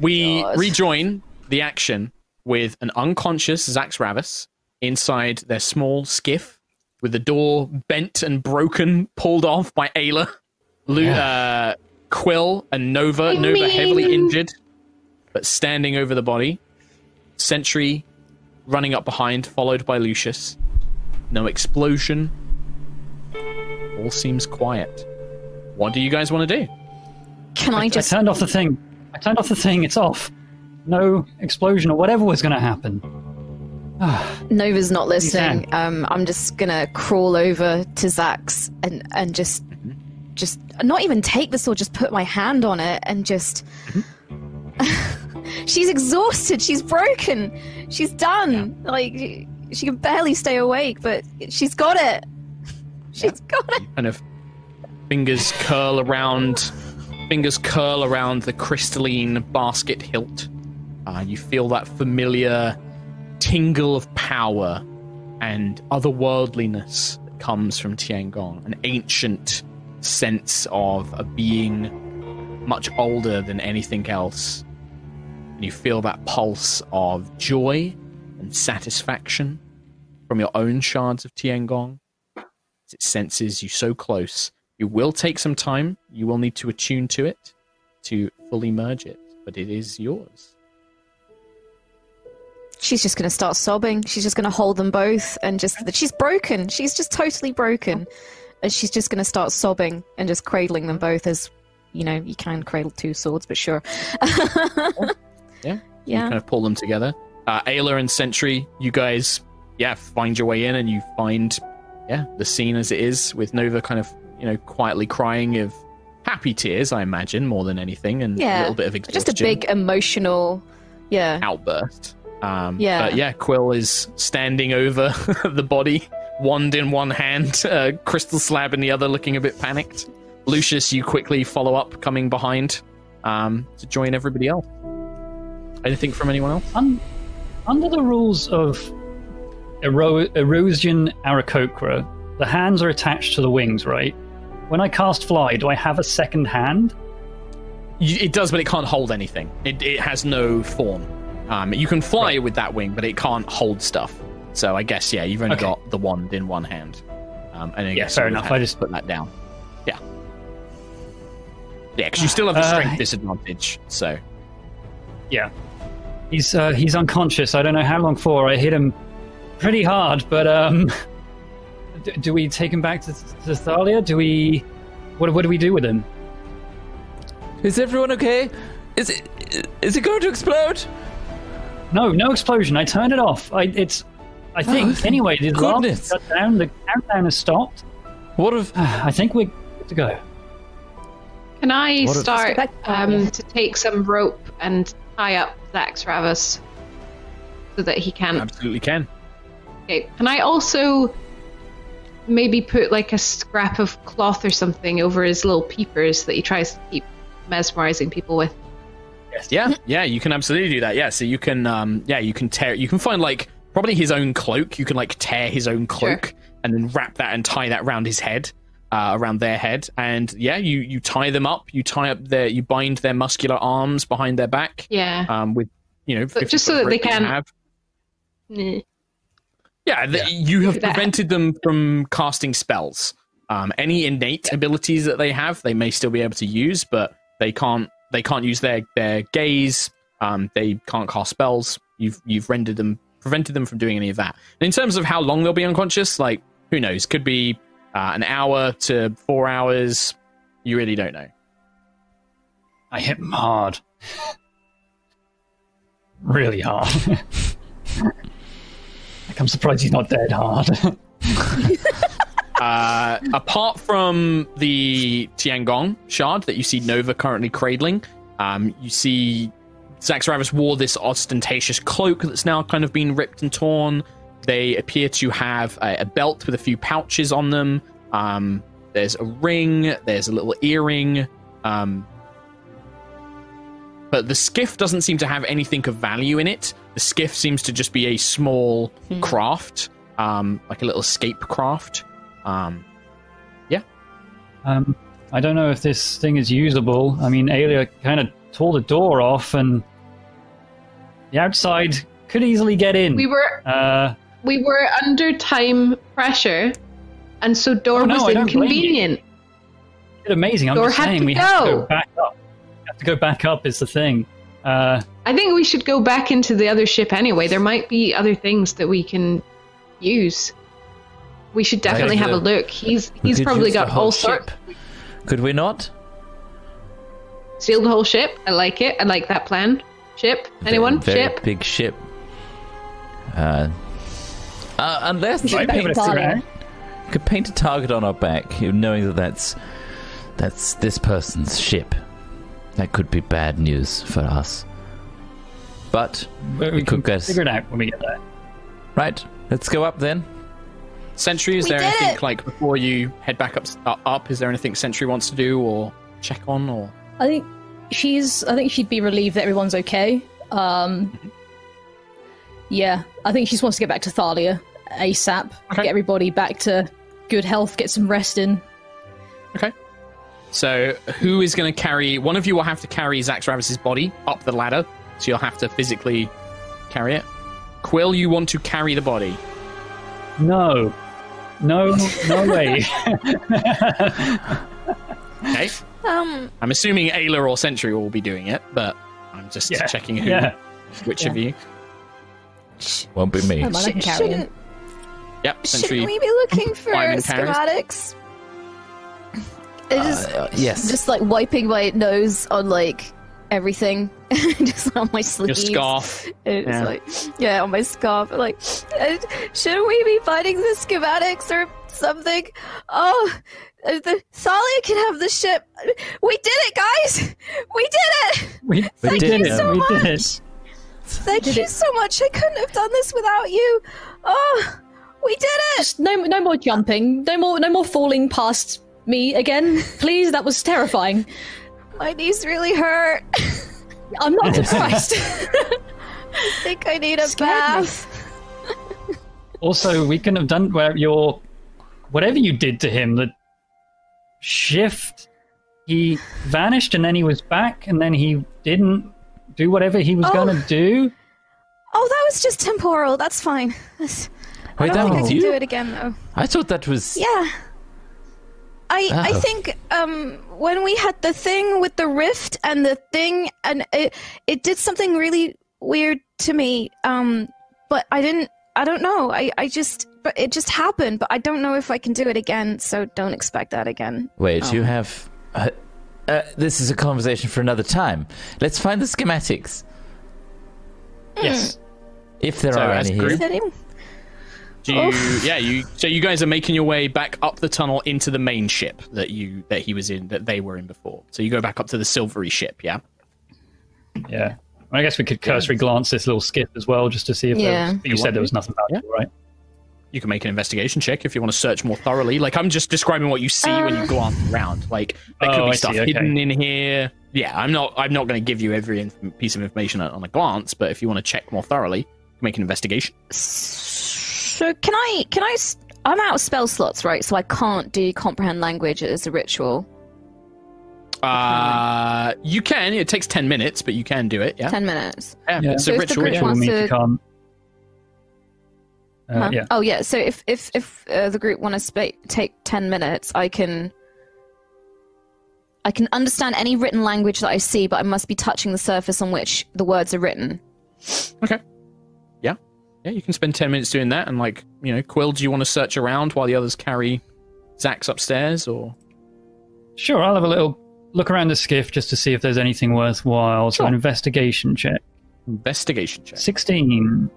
we God. rejoin the action with an unconscious Zaxravos inside their small skiff with the door bent and broken, pulled off by Ayla. Lu- uh, Quill and Nova. Nova heavily injured, but standing over the body. Sentry running up behind, followed by Lucius. No explosion. All seems quiet. What do you guys want to do? Can I just I turned off the thing. I turned off the thing. It's off. No explosion or whatever was going to happen. Nova's not listening. Um, I'm just gonna crawl over to Zach's and and just just not even take the sword, just put my hand on it and just. she's exhausted. She's broken. She's done. Like she can barely stay awake, but she's got it. She's got it. kind of fingers curl around fingers curl around the crystalline basket hilt uh, you feel that familiar tingle of power and otherworldliness that comes from tiangong an ancient sense of a being much older than anything else and you feel that pulse of joy and satisfaction from your own shards of tiangong it senses you so close. You will take some time. You will need to attune to it to fully merge it, but it is yours. She's just gonna start sobbing. She's just gonna hold them both and just. She's broken. She's just totally broken, and she's just gonna start sobbing and just cradling them both as. You know, you can cradle two swords, but sure. Yeah. You Yeah. kind of pull them together. Uh, Ayla and Sentry, you guys, yeah, find your way in and you find, yeah, the scene as it is with Nova kind of, you know, quietly crying of happy tears, I imagine, more than anything, and a little bit of exhaustion. Just a big emotional. Yeah. outburst. Um, Yeah. But yeah, Quill is standing over the body, wand in one hand, uh, crystal slab in the other, looking a bit panicked. Lucius, you quickly follow up, coming behind um, to join everybody else. Anything from anyone else? Un- under the rules of Ero- Erosion Aarakocra, the hands are attached to the wings, right? When I cast fly, do I have a second hand? It does, but it can't hold anything. It, it has no form. Um, you can fly with that wing, but it can't hold stuff. So I guess yeah, you've only Okay. got the wand in one hand. Um, and I Yeah, fair enough. I just- put that down. Yeah. Yeah, because you still have the Uh, strength disadvantage. So Yeah. He's uh, he's unconscious. I don't know how long for. I hit him pretty hard, but um, d- do we take him back to, to Thalia? Do we? What what do we do with him? Is everyone okay? Is it is it going to explode? No, no explosion. I turned it off. I it's. I think thank anyway. The alarm goodness. shut down. The countdown has stopped. What if I think we're good to go. Can I What start Let's go back- um, to take some rope and tie up Zaxravos so that he can? absolutely can. Okay. Can I also maybe put like a scrap of cloth or something over his little peepers that he tries to keep mesmerizing people with? Yeah, yeah, you can absolutely do that. Yeah, so you can, um, yeah, you can tear. You can find like probably his own cloak. You can like tear his own cloak and then wrap that and tie that around his head, uh, around their head, and yeah, you you tie them up. You tie up their, you bind their muscular arms behind their back, Yeah. um, with you know, But 50 just so that they can- have. Nah. Yeah, the, you have prevented them from casting spells. Um, any innate abilities that they have, they may still be able to use, but they can't. They can't use their their gaze. Um, they can't cast spells. You've you've rendered them, prevented them from doing any of that. And in terms of how long they'll be unconscious, like who knows? Could be uh, an hour to four hours. You really don't know. I hit him hard. Really hard. I'm surprised he's not dead hard. Uh, apart from the Tiangong shard that you see Nova currently cradling, um, you see Zaxravos wore this ostentatious cloak that's now kind of been ripped and torn. They appear to have a, a belt with a few pouches on them. Um, there's a ring, there's a little earring. Um, but the skiff doesn't seem to have anything of value in it. The skiff seems to just be a small craft, um, like a little escape craft. Um, yeah. um, I don't know if this thing is usable. I mean, Alia kind of tore the door off, and the outside could easily get in. We were Uh, we were under time pressure, and so door Oh, no, was I don't blame you. inconvenient. amazing. I'm Door just saying to we have to go. go back up. We have to go back up is the thing. Uh, I think we should go back into the other ship anyway. There might be other things that we can use. We should definitely have a look. He's he's probably got whole all ship. sorts. Could we not? Steal the whole ship. I like it. I like that plan. Ship. Anyone? Very, very ship. big ship. Uh, uh, unless might we be paint, to figure it out. could paint a target on our back, knowing that that's that's this person's ship. That could be bad news for us. But but we We could can guess. figure it out when we get there. right, let's go up then. Sentry, is We there did anything it! like before you head back up? uh, Up, is there anything Sentry wants to do or check on or? I think she's. I think she'd be relieved that everyone's okay. Um, yeah, I think she just wants to get back to Thalia ASAP. Okay. Get everybody back to good health. Get some rest in. Okay. So, who is going to carry? One of you will have to carry Zaxravos's body up the ladder, so you'll have to physically carry it. Quill, you want to carry the body? No, no, no way. Okay. Um, I'm assuming Ayla or Sentry will be doing it, but I'm just yeah, checking who, Yeah, which of you. Won't be me. Never mind, I can sh- shouldn't, Yep, Sentry. shouldn't we be looking for Fireman carries? schematics? It is Uh, yes. just like wiping my nose on like everything, just on my Your scarf. It's Yeah. like, yeah, on my scarf. Like, uh, shouldn't we be finding the schematics or something? Oh, uh, the Thalia can have the ship. We did it, guys! We did it! we, we Thank did you it. so we much. did it. Thank Did you it. so much. I couldn't have done this without you. Oh, we did it! Just no, no more jumping. No more, no more falling past me again. Please, that was terrifying. My knees really hurt. I'm not surprised. I think I need a Scared bath. Also, we couldn't have done where your whatever you did to him. The shift, he vanished and then he was back, and then he didn't do whatever he was Oh. going to do. Oh, that was just temporal. That's fine. That's, I Wait, don't that think I was can do you? it again, though. I thought that was. Yeah. I I Oh. think um when we had the thing with the rift and the thing and it it did something really weird to me um but I didn't I don't know I I just but it just happened but I don't know if I can do it again so don't expect that again. Wait, you Um, have. Uh, uh, this is a conversation for another time. Let's find the schematics, Yes. if there So are as any a here. Do you, yeah, you. So you guys are making your way back up the tunnel into the main ship that you that he was in that they were in before. So you go back up to the silvery ship. Yeah. Yeah. I guess we could cursory glance this little skip as well, just to see if there Yeah. was, you said there was nothing valuable, right? You can make an investigation check if you want to search more thoroughly. Like I'm just describing what you see when you Uh. glance around. Like there could Oh, be I see, stuff okay. hidden in here. Yeah, I'm not. I'm not going to give you every inf- piece of information on a glance. But if you want to check more thoroughly, make an investigation. So can I can I s- I'm out of spell slots right so I can't do comprehend language as a ritual. Uh, you can. It takes ten minutes, but you can do it. Yeah. 10 minutes. Yeah, Yeah. it's So a ritual. Ritual means to- you can't. Uh, Huh? Yeah. Oh yeah. So if if if uh, the group want to sp- take ten minutes, I can. I can understand any written language that I see, but I must be touching the surface on which the words are written. Okay. Yeah. You can spend 10 minutes doing that. And, like, you know, Quill, do you want to search around while the others carry Zax upstairs? Or. Sure, I'll have a little look around the skiff just to see if there's anything worthwhile. So, an investigation check. Investigation check. 16.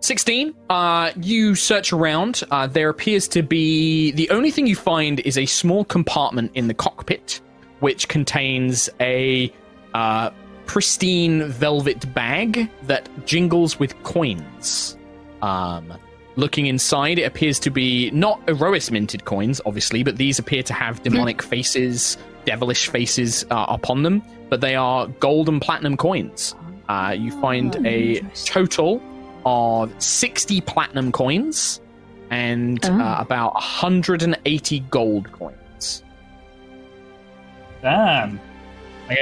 16. Uh, you search around. Uh, there appears to be. The only thing you find is a small compartment in the cockpit, which contains a uh, pristine velvet bag that jingles with coins. Um, looking inside, it appears to be not Aerois minted coins, obviously, but these appear to have demonic faces, devilish faces uh, upon them. But they are gold and platinum coins. Uh, you find a total of 60 platinum coins and Oh. uh, about 180 gold coins. Damn.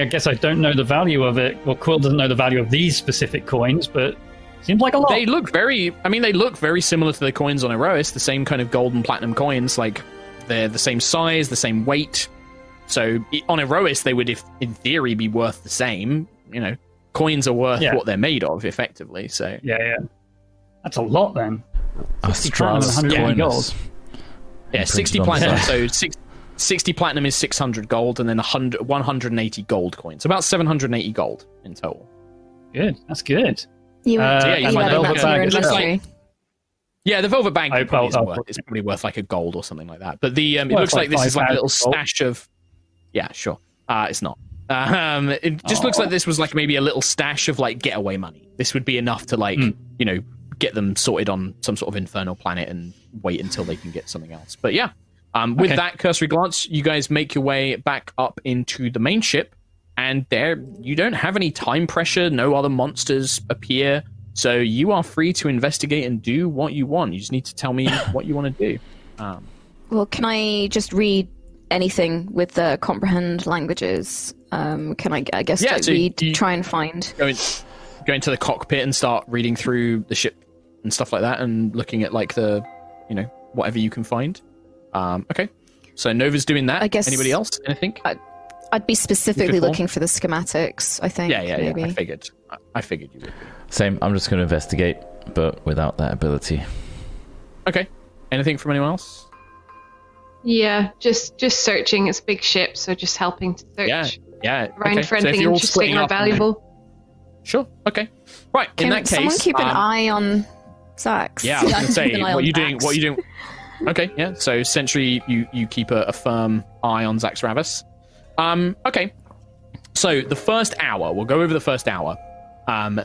I guess I don't know the value of it. Well, Quill doesn't know the value of these specific coins, but seems like a lot. They look very. I mean, they look very similar to the coins on Aerois. The same kind of gold and platinum coins. Like they're the same size, the same weight. So on Aerois, they would, if in theory, be worth the same. You know, coins are worth Yeah. what they're made of, effectively. So Yeah, yeah. That's a lot then. Astralis platinum, 180 gold. yeah, sixty on the platinum. side. so six, 60 platinum is six hundred gold, and then 100, 180 gold coins. About seven hundred and eighty gold in total. Good. That's good. You, Uh, yeah, you you find add that that back to your in- it looks like- inventory. Yeah, the velvet bag I- probably I'll- isn't I'll worth. put- It's probably worth like a gold or something like that. But the um, it Worth looks like, like this is like a little gold. stash of. Yeah, sure. Uh, it's not. Um, it just looks like this was like maybe a little stash of like getaway money. This would be enough to like Hmm. you know get them sorted on some sort of infernal planet and wait until they can get something else. But yeah, um, with Okay. that cursory glance, you guys make your way back up into the main ship, and there you don't have any time pressure. No other monsters appear, so you are free to investigate and do what you want. You just need to tell me what you want to do. Um, Well, can I just read anything with the comprehend languages? Um, can I, I guess, Yeah, like, so read, you- try and find? go, in, go into the cockpit and start reading through the ship and stuff like that, and looking at like the, you know, whatever you can find. Um, okay, so Nova's doing that. I guess- anybody else? Anything? I'd be specifically looking for the schematics. I think. yeah, yeah, maybe. yeah. I figured. I, I figured you would. Same. I'm just going to investigate, but without that ability. Okay. Anything from anyone else? Yeah, just just searching. It's a big ship, so just helping to search Yeah, yeah. around okay. for anything you're interesting or valuable. Sure. Okay. Right. Can in that case, someone keep an um, eye on Zax? Yeah, I was Yeah, going to say, keep an eye what on you doing? Zax. What you doing? Okay, yeah. So essentially, you you keep a, a firm eye on Zaxravos. Um, okay. So the first hour, we'll go over the first hour. Um,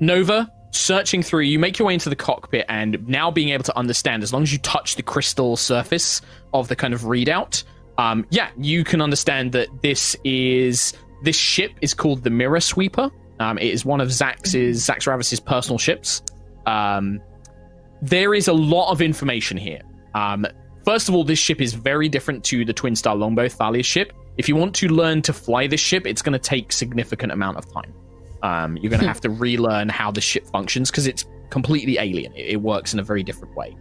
Nova searching through. You make your way into the cockpit, and now being able to understand, as long as you touch the crystal surface of the kind of readout, um, yeah, you can understand that this is this ship is called the Mirror Sweeper. Um, it is one of Zax's Zaxravos's personal ships. Um, there is a lot of information here. Um, first of all, this ship is very different to the Twin Star Longbow Thalia's ship. If you want to learn to fly this ship, it's going to take significant amount of time. Um, you're going to have to relearn how the ship functions because it's completely alien. It, it works in a very different way.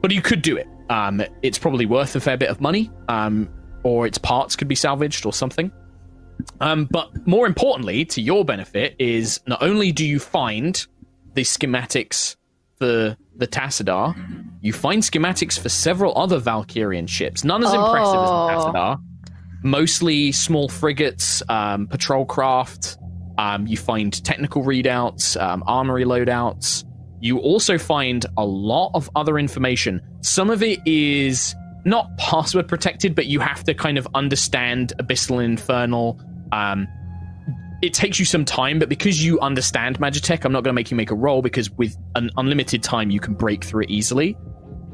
But you could do it. Um, it's probably worth a fair bit of money, um, or its parts could be salvaged or something. Um, but more importantly, to your benefit, is not only do you find the schematics for the Tassadar, you find schematics for several other Valkyrian ships. None as impressive as the Oh. Tassadar. Mostly small frigates, um, patrol craft. Um, you find technical readouts, um, armory loadouts. You also find a lot of other information. Some of it is not password protected, but you have to kind of understand Abyssal and Infernal. Um, it takes you some time, but because you understand Magitech, I'm not going to make you make a roll because with an unlimited time, you can break through it easily.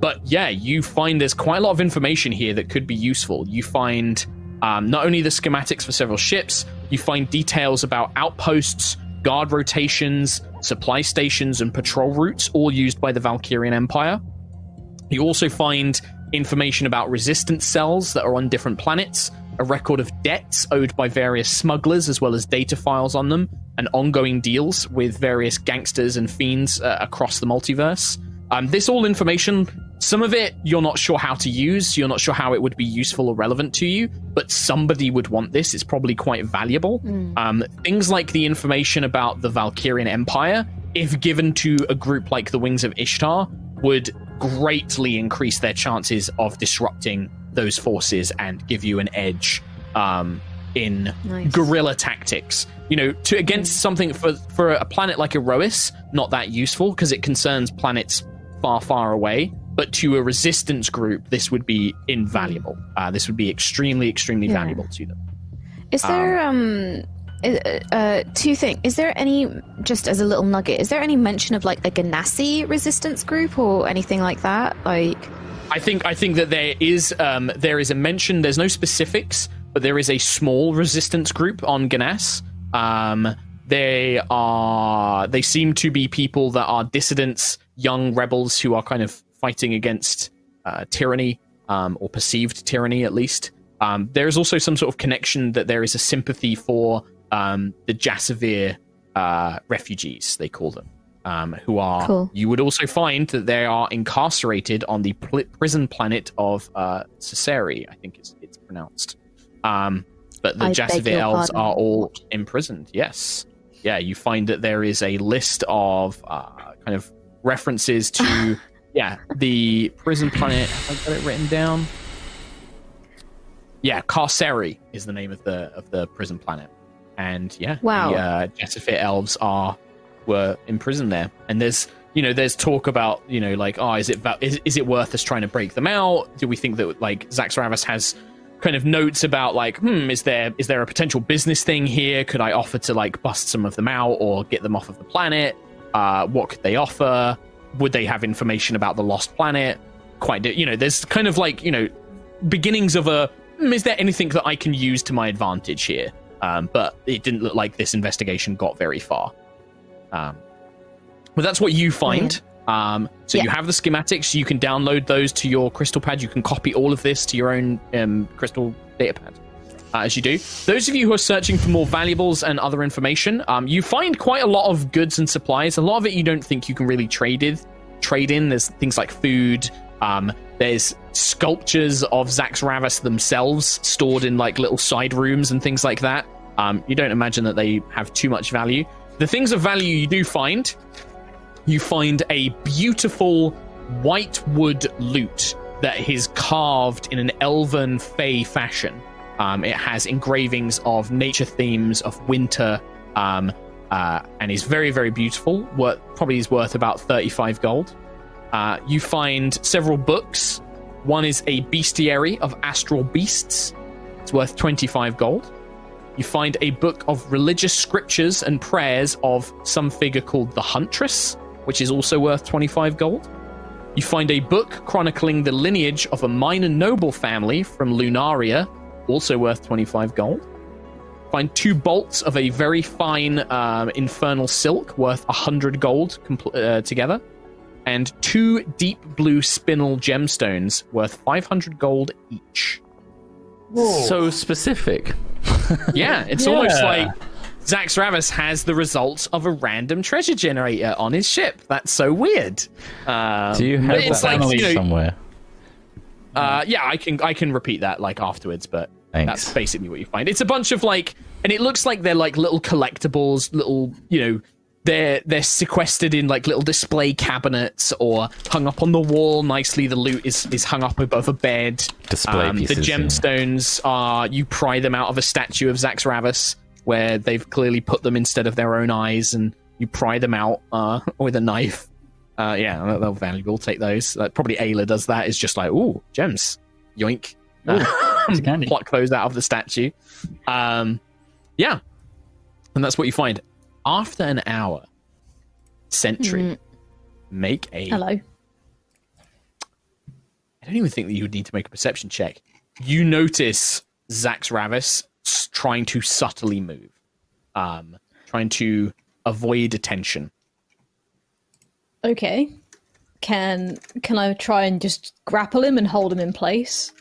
But yeah, you find there's quite a lot of information here that could be useful. You find um, not only the schematics for several ships, you find details about outposts, guard rotations, supply stations, and patrol routes, all used by the Valkyrian Empire. You also find information about resistance cells that are on different planets, a record of debts owed by various smugglers, as well as data files on them, and ongoing deals with various gangsters and fiends uh, across the multiverse. Um, this all information, some of it you're not sure how to use, you're not sure how it would be useful or relevant to you, but somebody would want this. It's probably quite valuable. Um, things like the information about the Valkyrian Empire, if given to a group like the Wings of Ishtar, would greatly increase their chances of disrupting those forces and give you an edge um, in Nice. guerrilla tactics. You know, to against something for for a planet like Aerois, not that useful because it concerns planets far, far away. But to a resistance group, this would be invaluable. Uh, this would be extremely, extremely Yeah. valuable to them. Is there um, uh, uh, two things? Is there any just as a little nugget? Is there any mention of like a Ganassi resistance group or anything like that? Like, I think I think that there is um, there is a mention. There's no specifics, but there is a small resistance group on Ganas. Um, they are they seem to be people that are dissidents, young rebels who are kind of fighting against uh, tyranny um, or perceived tyranny at least. Um, there is also some sort of connection that there is a sympathy for um, the Jasavir uh, refugees, they call them, um, who are. Cool. You would also find that they are incarcerated on the pl- prison planet of uh, I think it's, it's pronounced. Um, but the Jasavir elves pardon. are all imprisoned. Yes. Yeah, you find that there is a list of uh, kind of references to yeah the prison planet. Have I got it written down? Yeah, Carceri is the name of the of the prison planet, and yeah, Wow. the uh, Jasafir elves are were imprisoned there, and there's you know there's talk about you know like oh is it is, is it worth us trying to break them out? Do we think that like Zaxravos has kind of notes about like hmm is there is there a potential business thing here? Could I offer to like bust some of them out or get them off of the planet? Uh, what could they offer? Would they have information about the lost planet? Quite, you know, there's kind of like you know beginnings of a hmm, is there anything that I can use to my advantage here? Um, but it didn't look like this investigation got very far. Um, but that's what you find. Um, so Yeah. you have the schematics. You can download those to your crystal pad. You can copy all of this to your own um, crystal data pad. Uh, as you do, those of you who are searching for more valuables and other information, um, you find quite a lot of goods and supplies. A lot of it you don't think you can really trade in. Trade in. There's things like food. Um, there's sculptures of Zaxravos themselves stored in like little side rooms and things like that. Um, you don't imagine that they have too much value. The things of value you do find you find a beautiful white wood lute that is carved in an elven fey fashion. Um, it has engravings of nature themes of winter, um, uh, and is very, very beautiful. Worth, probably is worth about thirty-five gold. Uh, you find several books. One is a bestiary of astral beasts. It's worth twenty-five gold. You find a book of religious scriptures and prayers of some figure called the Huntress, which is also worth 25 gold. You find a book chronicling the lineage of a minor noble family from Lunaria, also worth 25 gold. Find two bolts of a very fine um, infernal silk, worth 100 gold compl- uh, together. And two deep blue spinel gemstones, worth 500 gold each. So specific. Yeah, it's almost like Zaxravos has the results of a random treasure generator on his ship. That's so weird. Um, Do you have it's that like, you know, somewhere? uh, yeah, I can I can repeat that like afterwards, but Thanks. that's basically what you find. It's a bunch of like, and it looks like they're like little collectibles, little you know, they're they're sequestered in like little display cabinets or hung up on the wall nicely. The loot is is hung up above a bed. Display Um, pieces, The yeah. gemstones are you pry them out of a statue of Zaxravos, where they've clearly put them instead of their own eyes, and you pry them out uh, with a knife. Uh, yeah, they're, they're valuable. Take those. Uh, probably Ayla does that. Is just like, ooh, gems, yoink. It's candy. Pluck those out of the statue. Um, yeah, and that's what you find. After an hour, Sentry, make a. Hello. I don't even think that you would need to make a perception check. You notice Zaxravos trying to subtly move, um, trying to avoid attention. Okay. Can can I try and just grapple him and hold him in place?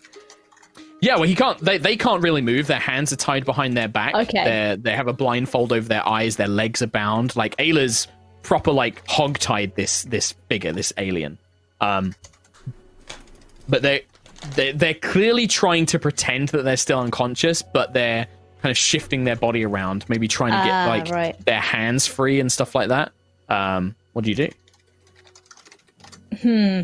Yeah, well, he can't. They, they can't really move. Their hands are tied behind their back. Okay. They're, they have a blindfold over their eyes. Their legs are bound. Like Ayla's proper like hog tied this this figure, this alien. Um, but they they they're clearly trying to pretend that they're still unconscious, but they're kind of shifting their body around, maybe trying to get Ah, like right. their hands free and stuff like that. Um, what do you do? Hmm.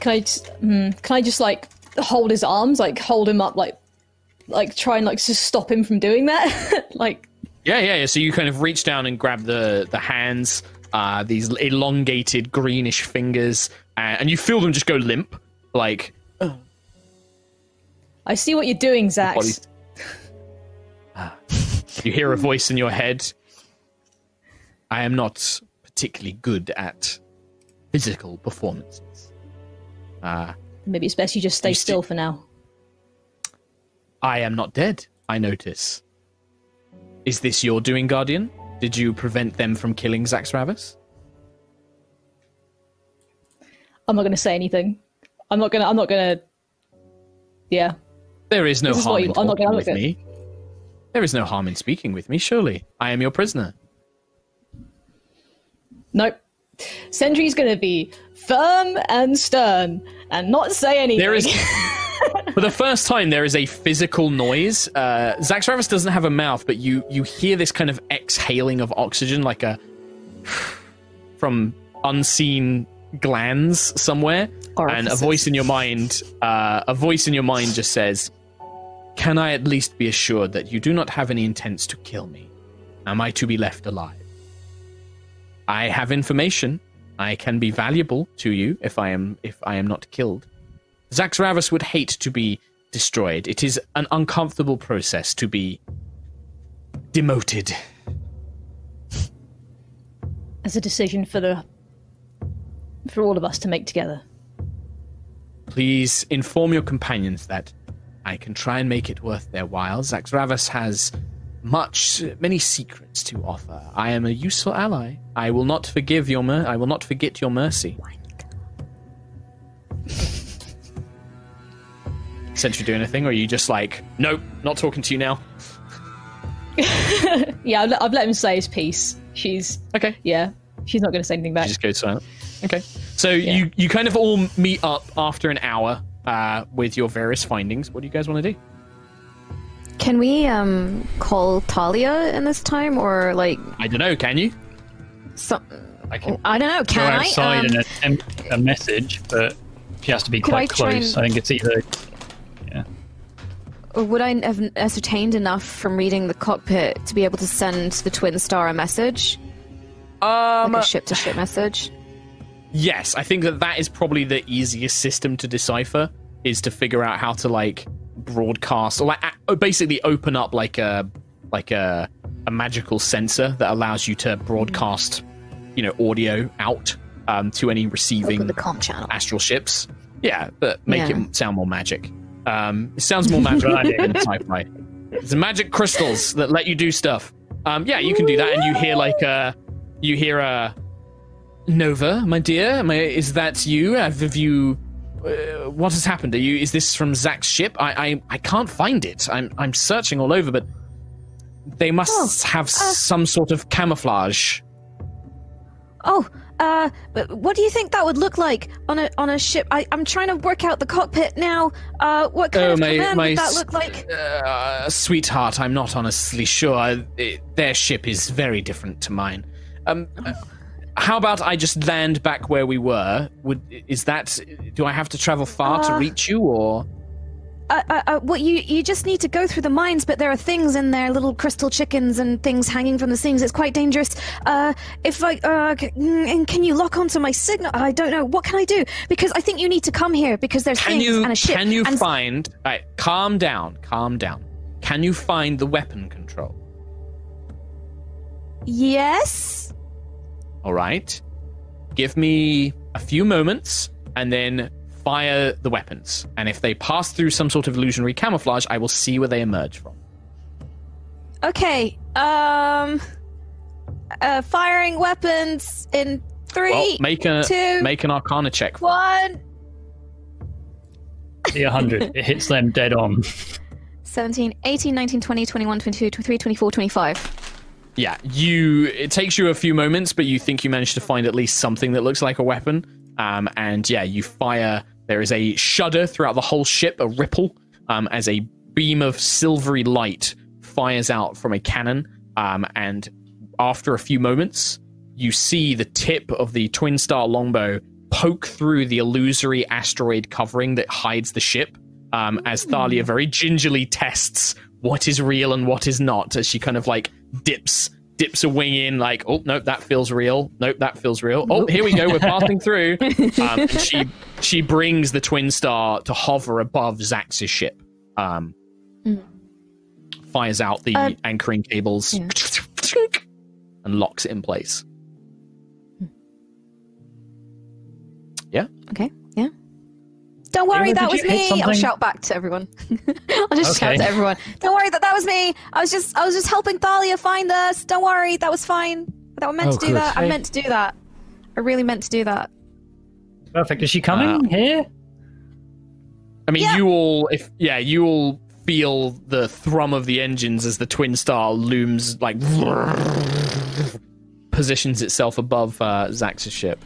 Can I just, hmm, can I just like hold his arms, like hold him up, like like try and like just stop him from doing that? like Yeah, yeah, yeah. So you kind of reach down and grab the the hands, uh, these elongated greenish fingers, uh, and you feel them just go limp. Like I see what you're doing, Zach. you hear a voice in your head. I am not particularly good at physical performances. Uh, Maybe it's best you just stay You sti- still for now. I am not dead. I notice. Is this your doing, Guardian? Did you prevent them from killing Zaxravos? I'm not going to say anything. I'm not going to. I'm not going to. Yeah. There is no This is harm you- in talking gonna with at- me. There is no harm in speaking with me, surely. I am your prisoner. Nope. Sentry's gonna be firm and stern and not say anything. There is, for the first time, there is a physical noise. Uh, Zaxravos doesn't have a mouth, but you you hear this kind of exhaling of oxygen, like a from unseen glands somewhere, and a voice in your mind, uh, a voice in your mind just says, "Can I at least be assured that you do not have any intents to kill me? Am I to be left alive?" I have information. I can be valuable to you if I am if I am not killed. Zaxravos would hate to be destroyed. It is an uncomfortable process to be demoted. As a decision for the for all of us to make together. Please inform your companions that I can try and make it worth their while. Zaxravos has much, many secrets to offer. I am a useful ally. I will not forgive your mer- I will not forget your mercy. Sentry do anything, or are you just like, nope, not talking to you now? Yeah, I've let, I've let him say his piece. She's Okay. yeah, she's not going to say anything back. You just go silent. Okay. So you you kind of all meet up after an hour uh, with your various findings. What do you guys want to do? Can we um call Thalia in this time or like I don't know. Can you? some? I can I don't know. go Can I? outside Um, and attempt a message, but she has to be quite I close. and- I think it's either. Yeah. Would I have ascertained enough from reading the cockpit to be able to send the Twin Star a message, Um. like a ship-to-ship message? Yes, I think that that is probably the easiest system to decipher is to figure out how to like broadcast or like basically open up like a like a a magical sensor that allows you to broadcast you know audio out um, to any receiving the com channel. astral ships. Yeah, but make Yeah. it sound more magic. Um, it sounds more magical than sci-fi. It's magic crystals that let you do stuff. Um, yeah, you can do that, and you hear like uh, you hear a Nova, my dear. I, is that you? Have you? Uh, what has happened? Are you? Is this from Zach's ship? I, I I can't find it. I'm I'm searching all over, but they must Oh, have some sort of camouflage. Oh, uh, but what do you think that would look like on a on a ship? I, I'm trying to work out the cockpit now. Uh, what kind Oh, of my- command my would that look like? Uh, sweetheart, I'm not honestly sure. It, their ship is very different to mine. Um, uh, how about I just land back where we were? Would is that? Do I have to travel far to Uh, reach you, or Uh, uh, uh, what you you just need to go through the mines, but there are things in there, little crystal chickens and things hanging from the things. It's quite dangerous. Uh, if I uh, c- mm, and can you lock onto my signal? I don't know. What can I do? Because I think you need to come here because there's can things you and a ship. can you and find? Right, calm down, calm down. Can you find the weapon control? yes. All right. Give me a few moments, and then fire the weapons. And if they pass through some sort of illusionary camouflage, I will see where they emerge from. Okay. Um. Uh, firing weapons in three, Well, make a two, make an Arcana check. one. The 100. it hits them dead on. 17, 18, 19, 20, 21, 22, 23, 24, 25. Yeah, you. It takes you a few moments, but you think you managed to find at least something that looks like a weapon. Um, and yeah, you fire. There is a shudder throughout the whole ship, a ripple, um, as a beam of silvery light fires out from a cannon. Um, and after a few moments, you see the tip of the twin star longbow poke through the illusory asteroid covering that hides the ship. Um, as Thalia very gingerly tests what is real and what is not, as she kind of like dips dips a wing in, like, oh nope, that feels real. Nope, that feels real. Oh, here we go, we're passing through. Um, and she she brings the twin star to hover above Zax's ship. Um, fires out the Um, anchoring cables yeah. and locks it in place. Yeah okay. Don't worry, that was you hit me. I'll shout back to everyone. I'll just shout to everyone. Don't worry, that that was me. I was just I was just helping Thalia find us. Don't worry, that was fine. That I meant Oh, to do good. that. I meant to do that. I really meant to do that. Perfect. Is she coming here? I mean, Yeah. you all, if yeah, you all feel the thrum of the engines as the twin star looms like positions itself above uh, Zax's ship.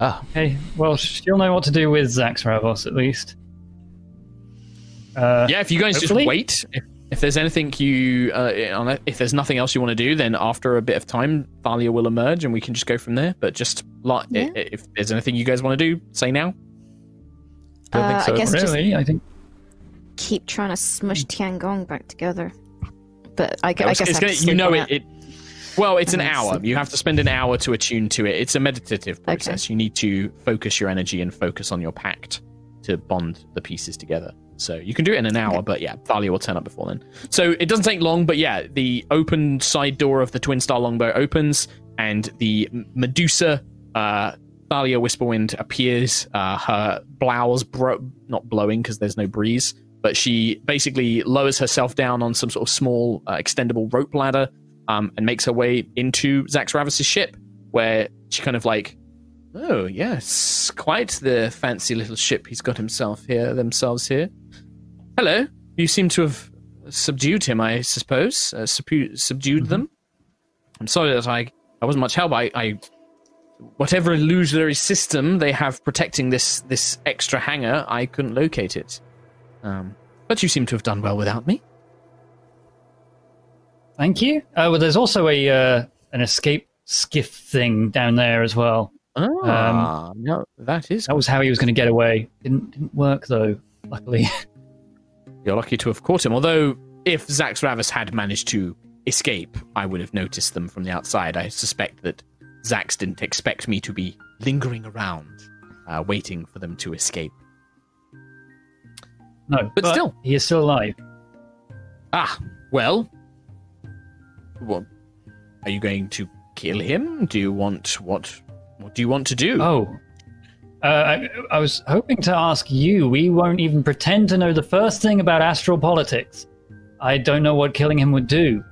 Ah, Okay, well, she'll know what to do with Zaxravos at least. Uh, Yeah, if you guys Hopefully. just wait, if, if there's anything you, uh, if there's nothing else you want to do, then after a bit of time, Thalia will emerge and we can just go from there. But just like, Yeah. i- if there's anything you guys want to do, say now. don't Uh, think so. I guess just really, I think. keep trying to smush Tiangong back together. But I, gu- I guess it's I gonna- you know it, it. Well, it's an hour. You have to spend an hour to attune to it. It's a meditative process. You need to focus your energy and focus on your pact to bond the pieces together. So you can do it in an hour, Okay. but yeah, Thalia will turn up before then. So it doesn't take long, but yeah, the open side door of the Twin Star Longbow opens, and the Medusa, uh, Thalia Whisperwind appears. Uh, her blouse, bro- not blowing because there's no breeze, but she basically lowers herself down on some sort of small uh, extendable rope ladder um, and makes her way into Zaxravos's ship, where she kind of like, oh yes, quite the fancy little ship he's got himself here, themselves here. Hello, you seem to have subdued him, I suppose. Uh, subdu- subdued them. I'm sorry that I I wasn't much help. I, I whatever illusionary system they have protecting this this extra hangar, I couldn't locate it. Um, but you seem to have done well without me. Thank you. Uh, well, there's also a uh, an escape skiff thing down there as well. Ah, no, that is That was how he was going to get away. Didn't didn't work though. Luckily. You're lucky to have caught him. Although, if Zaxravos had managed to escape, I would have noticed them from the outside. I suspect that Zax didn't expect me to be lingering around, uh, waiting for them to escape. No, But still. he is still alive. Ah, well. What? Are you going to kill him? Do you want what? What do you want to do? Oh. Uh, I, I was hoping to ask you. We won't even pretend to know the first thing about astral politics. I don't know what killing him would do.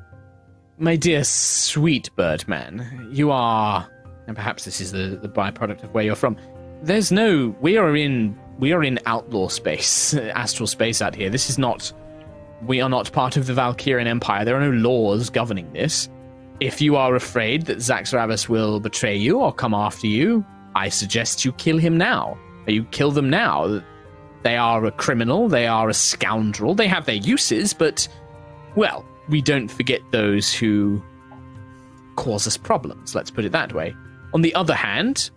My dear sweet Birdman, you are, and perhaps this is the, the byproduct of where you're from. There's no, we are in, we are in outlaw space, astral space out here. This is not, we are not part of the Valkyrian Empire. There are no laws governing this. If you are afraid that Zaxravos will betray you or come after you, I suggest you kill him now. You kill them now. They are a criminal. They are a scoundrel. They have their uses, but well, we don't forget those who cause us problems, let's put it that way. On the other hand,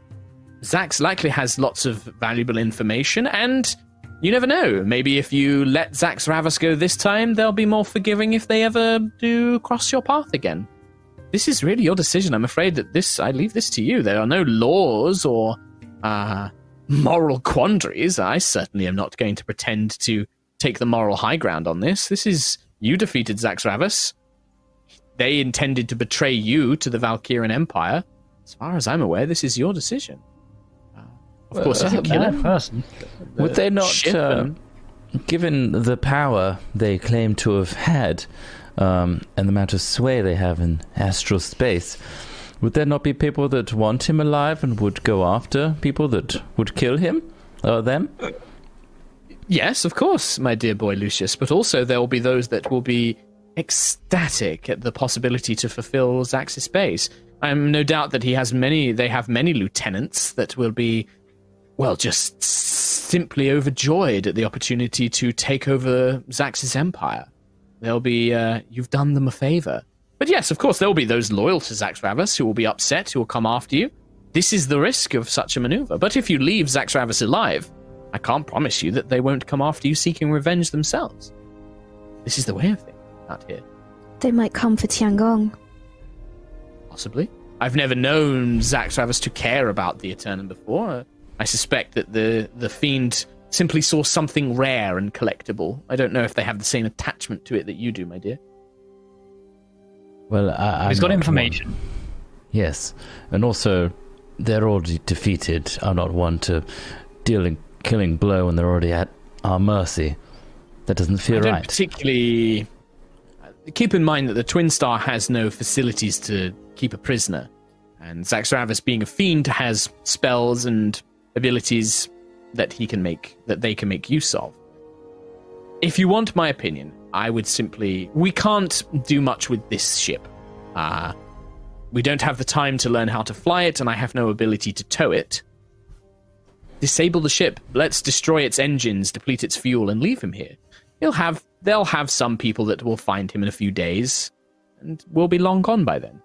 Zax likely has lots of valuable information, and you never know. Maybe if you let Zaxravos go this time, they'll be more forgiving if they ever do cross your path again. This is really your decision. I'm afraid that this, I leave this to you. There are no laws or uh, moral quandaries. I certainly am not going to pretend to take the moral high ground on this. This is you defeated Zaxravos. They intended to betray you to the Valkyrian Empire. As far as I'm aware, this is your decision. Uh, of course, if you uh, kill Bad him, person. Would they not, uh, given the power they claim to have had um, and the amount of sway they have in astral space, would there not be people that want him alive and would go after people that would kill him or them? Yes, of course, my dear boy Lucius, but also there will be those that will be ecstatic at the possibility to fulfill Zax's space. I'm no doubt that he has many, they have many lieutenants that will be, well, just simply overjoyed at the opportunity to take over Zax's empire. They'll be, uh, you've done them a favor. But yes, of course, there will be those loyal to Zaxravos who will be upset, who will come after you. This is the risk of such a maneuver. But if you leave Zaxravos alive, I can't promise you that they won't come after you seeking revenge themselves. This is the way of things out here, They might come for Tiangong. possibly. I've never known Zaxravos to care about the Eternum before. I suspect that the, the Fiend simply saw something rare and collectible. I don't know if they have the same attachment to it that you do, my dear. Well, I, He's I'm got not information. one. Yes, and also they're already defeated. I'm not one to deal a killing blow when they're already at our mercy. That doesn't feel I don't right. particularly uh, keep in mind that the Twin Star has no facilities to keep a prisoner, and Zaxravos, being a fiend, has spells and abilities that he can make that they can make use of. if you want my opinion, I would simply. We can't do much with this ship. Uh, we don't have the time to learn how to fly it, and I have no ability to tow it. Disable the ship. Let's destroy its engines, deplete its fuel, and leave him here. He'll have. They'll have some people that will find him in a few days, and we'll be long gone by then.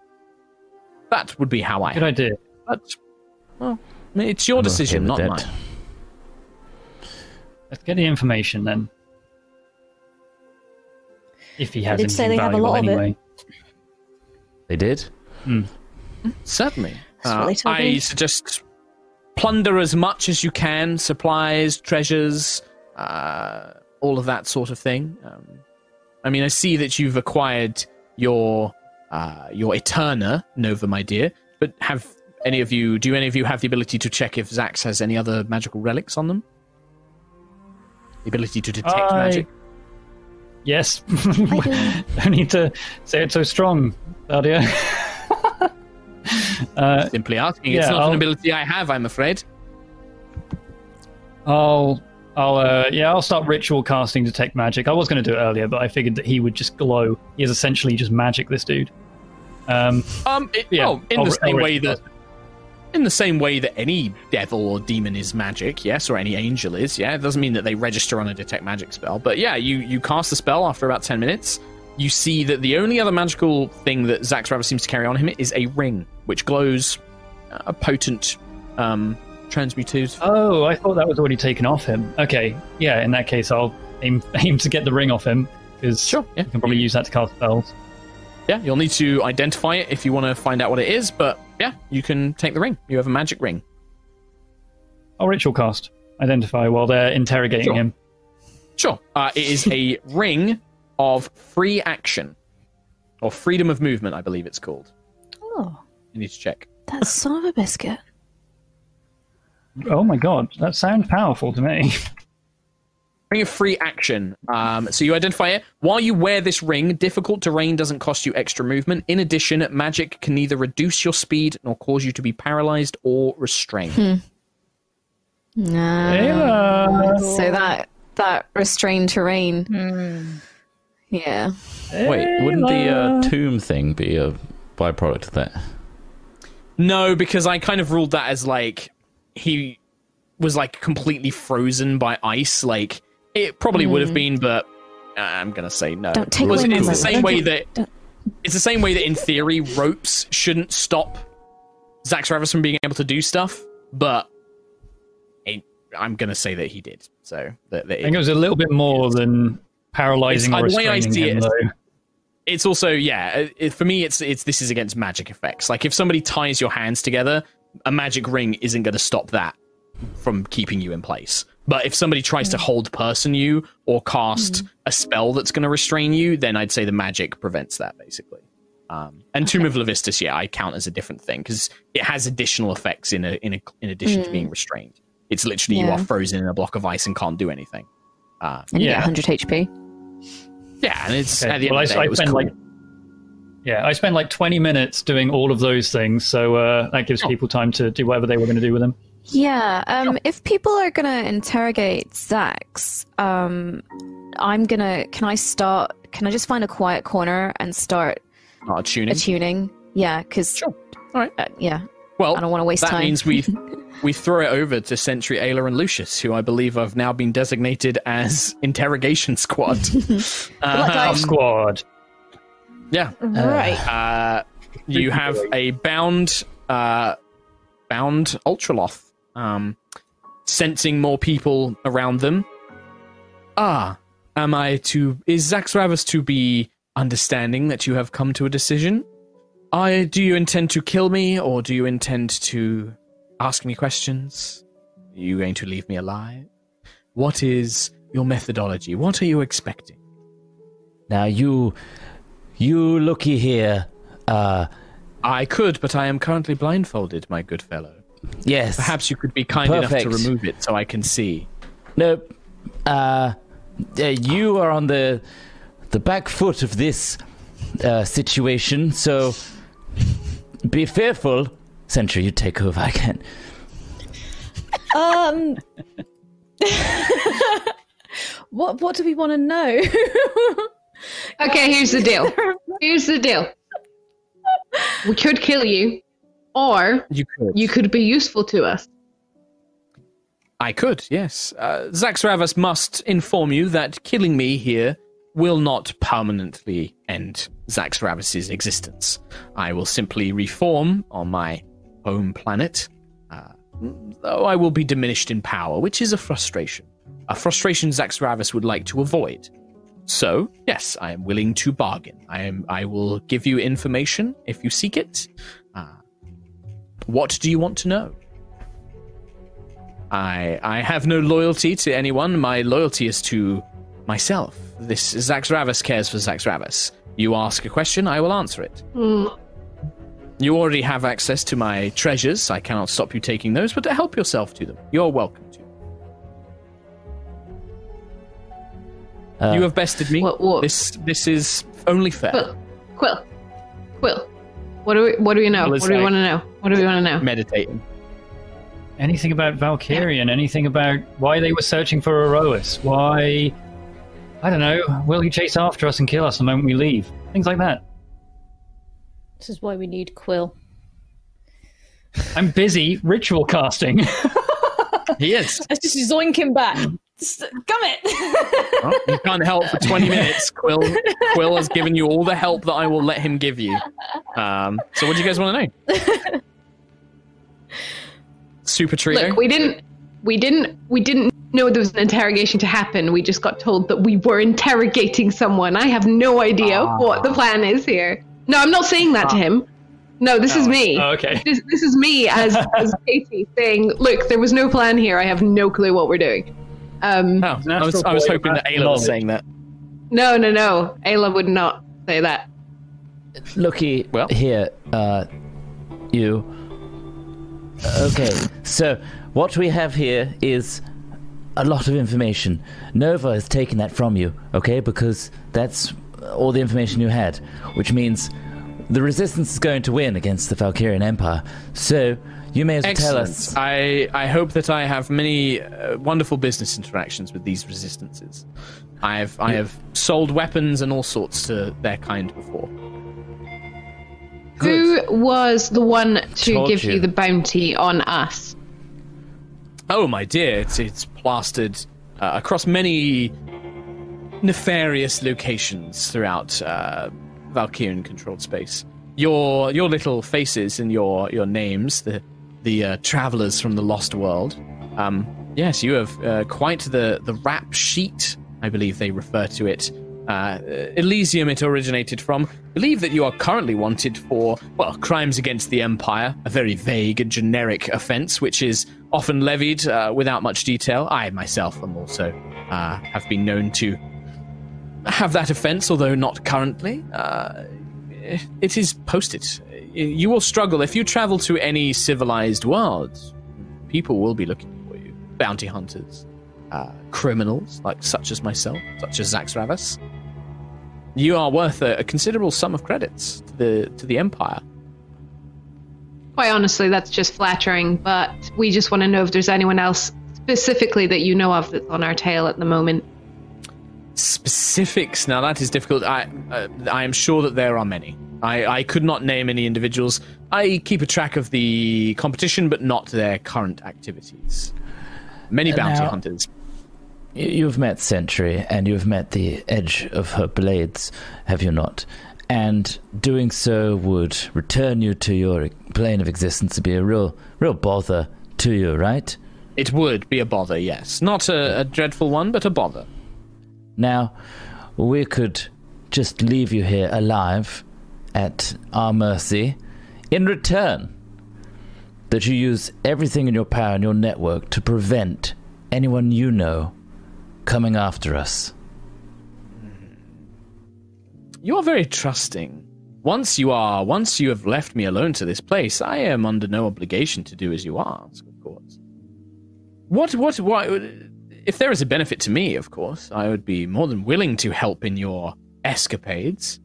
That would be how I. Good idea. But, well, I mean, it's your I'm decision, with not that. mine. Let's get the information then. If he has did say anything they have a valuable lot of it. anyway. They did? Certainly. Uh, I suggest plunder as much as you can supplies, treasures, uh, all of that sort of thing. Um, I mean, I see that you've acquired your uh, your Eterna, Nova, my dear, but have any of you, do any of you have the ability to check if Zax has any other magical relics on them? The ability to detect I- magic? Yes. Don't need to say it so strong, Claudia. uh, Simply asking. it's not I'll- an ability I have, I'm afraid. I'll, I'll, uh, yeah, I'll start ritual casting detect magic. I was going to do it earlier, but I figured that he would just glow. He is essentially just magic. This dude. Um, Um, it, yeah, well, in I'll- the I'll same way that cast. In the same way that any devil or demon is magic, yes, or any angel is, yeah. It doesn't mean that they register on a detect magic spell, but yeah, you you cast the spell after about ten minutes. You see that the only other magical thing that Zaxravos seems to carry on him is a ring, which glows uh, a potent um, transmutative. Oh, I thought that was already taken off him. Okay, yeah. In that case, I'll aim aim to get the ring off him because Sure, yeah. you can probably use that to cast spells. Yeah, you'll need to identify it if you want to find out what it is, but yeah, you can take the ring. You have a magic ring. I'll ritual cast identify while they're interrogating Sure. him. Sure. Uh, it is a ring of free action. Or freedom of movement, I believe it's called. Oh, You need to check. that son of a biscuit. Oh my god, that sounds powerful to me. Ring of free action. Um, so you identify it. While you wear this ring, difficult terrain doesn't cost you extra movement. In addition, magic can neither reduce your speed nor cause you to be paralyzed or restrained. No. Ayla. So that that restrained terrain. Yeah. Wait, wouldn't the uh, tomb thing be a byproduct of that? No, because I kind of ruled that as like he was like completely frozen by ice. Like it probably would have been, but I'm gonna say no. Don't take Because away my it's the same way that don't- it's the same way that in theory ropes shouldn't stop Zaxravos from being able to do stuff, but it, I'm gonna say that he did. So that, that I think it was a little bit more than paralyzing It's- or uh, the way I restraining see him, it is- though. it's also yeah it, for me it's it's this is against magic effects like if somebody ties your hands together a magic ring isn't going to stop that from keeping you in place but if somebody tries to hold person you or cast a spell that's going to restrain you then i'd say the magic prevents that basically. Um, and tomb of levistus yeah i count as a different thing because it has additional effects in a, in a, in addition to being restrained. It's literally you are frozen in a block of ice and can't do anything. Uh, And you Yeah. get 100 HP. yeah and it's Okay, at the end well, of the I- day, I it was cool. like, Yeah, I spent like 20 minutes doing all of those things, so uh, that gives people time to do whatever they were going to do with them. Yeah, um, if people are gonna interrogate Zax, um, I'm gonna. Can I start? Can I just find a quiet corner and start not tuning attuning? Yeah, because Sure. All right. uh, yeah, Well, I don't want to waste that time. That means we we throw it over to Sentry Ayla and Lucius, who I believe have now been designated as interrogation squad. um, Squad. yeah, right. uh, you have a bound uh, bound Ultroloth, um, sensing more people around them. Ah, am I to? Is Zaxravos to be understanding that you have come to a decision? I do you intend to kill me, or do you intend to ask me questions? Are you going to leave me alive? What is your methodology? What are you expecting? Now you, you looky here. Uh, I could, but I am currently blindfolded, my good fellow. Yes. Perhaps you could be kind enough to remove it so I can see. Nope. Uh, uh, you are on the the back foot of this uh, situation, so be fearful. Sentry, you take over again. Um. What what do we want to know? Okay, here's the deal. Here's the deal. We could kill you, or You could. you could be useful to us. I could, yes. Uh, Zaxravos must inform you that killing me here will not permanently end Zaxravos's existence. I will simply reform on my home planet, uh, though I will be diminished in power, which is a frustration. A frustration Zaxravos would like to avoid. So, yes, I am willing to bargain. I am. I will give you information if you seek it. Uh, what do you want to know? I I have no loyalty to anyone. My loyalty is to myself. This Zaxravos cares for Zaxravos. You ask a question, I will answer it. You already have access to my treasures. I cannot stop you taking those, but to help yourself to them, you're welcome to. Uh, you have bested me. What- what- This this is only fair. Quill, Quill, Quill. What do we? What do we know? Well, What do we want to know? What do we want to know? Meditating. Anything about Valkyrian? Anything about why they were searching for Aerois? Why? I don't know. Will he chase after us and kill us the moment we leave? Things like that. this is why we need Quill. I'm busy ritual casting. He is. Let's just zoink him back. Just, Come it. Well, you can't help for 20 minutes. Quill Quill has given you all the help that I will let him give you. Um, so, what do you guys want to know? Super trio. Look, we didn't. We didn't. We didn't know there was an interrogation to happen. We just got told that we were interrogating someone. I have no idea what the plan is here. No, I'm not saying that to him. No, this is me. Oh, okay. This, this is me as, as Katie saying, "Look, there was no plan here. I have no clue what we're doing." Um, Oh, I was, I was hoping that Ayla was saying that. no, no, no. Ayla would not say that. Looky Well. here, uh, you. Okay, so what we have here is a lot of information. Nova has taken that from you, okay? Because that's all the information you had, which means the Resistance is going to win against the Valkyrian Empire. So you may as well tell us. I, I hope that I have many uh, wonderful business interactions with these resistances. I have I have sold weapons and all sorts to their kind before. Who was the one to Told give you. you. the bounty on us? Oh my dear, it's it's plastered uh, across many nefarious locations throughout uh, Valkyrian controlled space. Your your little faces and your your names, the the uh, travelers from the lost world. Um, yes, you have uh, quite the the rap sheet, I believe they refer to it. Uh, Elysium, it originated from. Believe that you are currently wanted for well crimes against the Empire, a very vague and generic offence, which is often levied uh, without much detail. I myself am also uh, have been known to have that offence, although not currently. Uh, it is posted. You will struggle if you travel to any civilized world. People will be looking for you. Bounty hunters, uh, criminals like such as myself, such as Zaxravos. You are worth a, a considerable sum of credits to the to the Empire. Quite honestly, that's just flattering, but we just want to know if there's anyone else specifically that you know of that's on our tail at the moment. Specifics. Now that is difficult. I uh, I am sure that there are many. I, I could not name any individuals. I keep a track of the competition, but not their current activities. Many Uh, bounty now- hunters. You- You've met Sentry and you've met the edge of her blades, have you not? And doing so would return you to your plane of existence to be a real, real bother to you, right? It would be a bother, yes. Not a, a dreadful one, but a bother. Now, we could just leave you here alive at our mercy in return that you use everything in your power and your network to prevent anyone you know coming after us. You are very trusting. Once you are, once you have left me alone to this place, I am under no obligation to do as you ask, of course. What, what, what? If there is a benefit to me, of course, I would be more than willing to help in your escapades.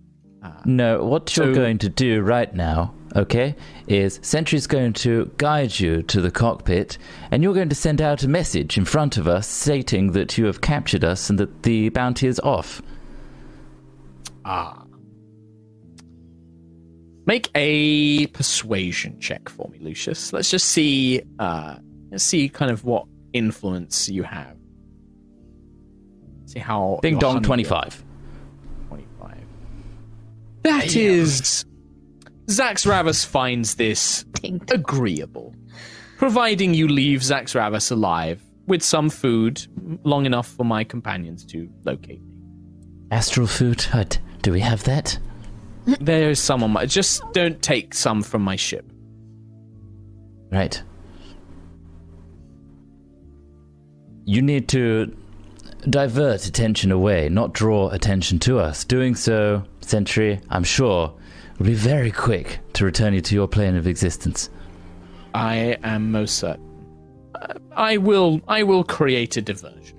No, what you're going to do right now, okay, is Sentry's going to guide you to the cockpit, and you're going to send out a message in front of us stating that you have captured us and that the bounty is off. Ah. Make a persuasion check for me, Lucius. Let's just see. Uh, let's see kind of what influence you have. See how. Ding dong, 25. 25. That um, is. Zaxravos finds this agreeable, providing you leave Zaxravos alive with some food long enough for my companions to locate me. Astral food hut. Do we have that? There is some on my. Just don't take some from my ship. Right. You need to divert attention away, not draw attention to us. Doing so, Sentry, I'm sure, will be very quick to return you to your plane of existence. I am most certain. Uh, I will. I will create a diversion.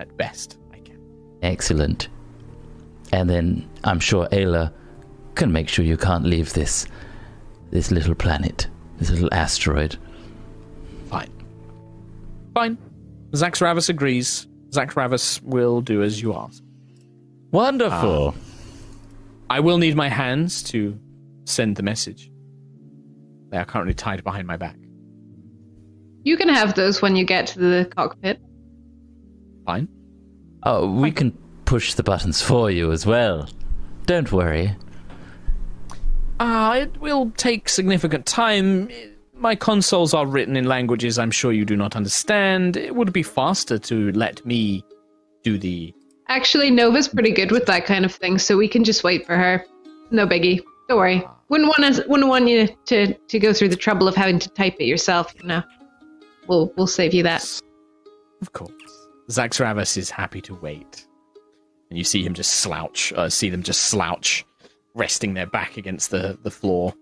At best, I can. Excellent. And then I'm sure Ayla can make sure you can't leave this this little planet, this little asteroid. Fine. Fine. Zaxravos agrees. Zaxravos will do as you ask. Wonderful. I will need my hands to send the message. They are currently tied behind my back. You can have those when you get to the cockpit. Fine. oh, we can push the buttons for you as well. Don't worry. Ah, it will take significant time. My consoles are written in languages I'm sure you do not understand. It would be faster to let me do the. Actually, Nova's pretty good with that kind of thing, so we can just wait for her. No biggie. Don't worry. Wouldn't want to. Wouldn't want you to to go through the trouble of having to type it yourself. You know. We'll we'll save you that. Of course. Zaxravos is happy to wait. And you see him just slouch, uh, see them just slouch, resting their back against the, the floor.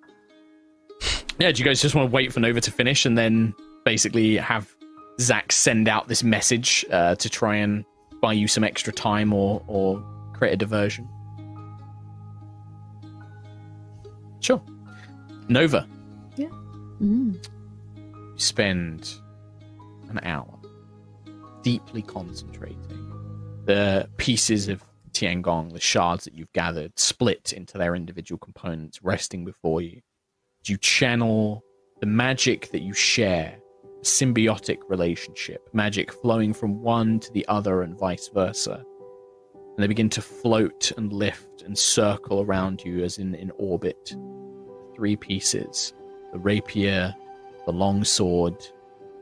Yeah, do you guys just want to wait for Nova to finish and then basically have Zax send out this message uh, to try and buy you some extra time or, or create a diversion? Sure. Nova, Mm. you spend an hour deeply concentrating. The pieces of Tiangong, the shards that you've gathered, split into their individual components, resting before you. You channel the magic that you share, a symbiotic relationship, magic flowing from one to the other and vice versa. And they begin to float and lift and circle around you as in, in orbit. Three pieces the rapier, the long sword,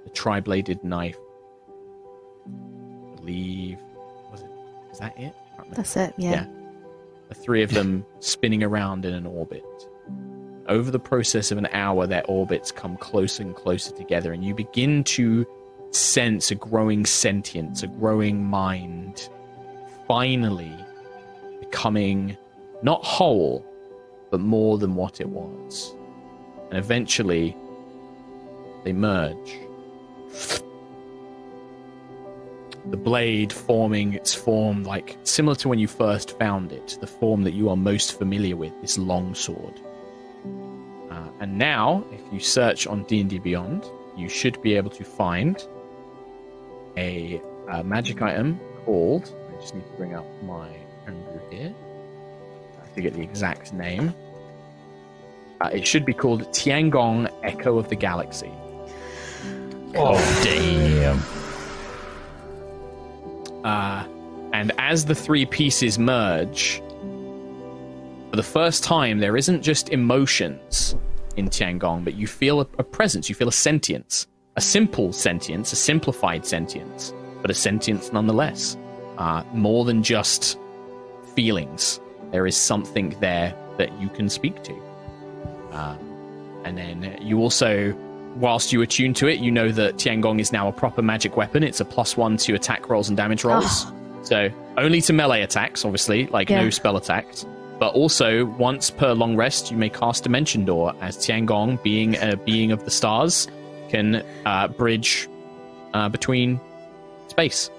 the tri-bladed knife. I believe was it is that it? I can't remember. That's it. Yeah. Yeah. The three of them spinning around in an orbit. Over the process of an hour, their orbits come closer and closer together, and you begin to sense a growing sentience, a growing mind, finally becoming not whole, but more than what it was. And eventually, they merge. The blade forming its form like similar to when you first found it, the form that you are most familiar with, this long sword. And now, if you search on D&D Beyond, you should be able to find a, uh magic item called. I just need to bring up my homebrew here. I have to get the exact name. Uh, it should be called Tiangong Echo of the Galaxy. Oh, damn. Uh, and as the three pieces merge, for the first time, there isn't just emotions in Tiangong, but you feel a, a presence, you feel a sentience. A simple sentience, a simplified sentience, but a sentience nonetheless. Uh, more than just feelings. There is something there that you can speak to. Uh, and then you also, whilst you attune to it, you know that Tiangong is now a proper magic weapon. It's a plus one to attack rolls and damage rolls. So only to melee attacks, obviously, like Yeah. no spell attacks. But also, once per long rest, you may cast Dimension Door, as Tiangong, being a being of the stars, can uh, bridge uh, between space.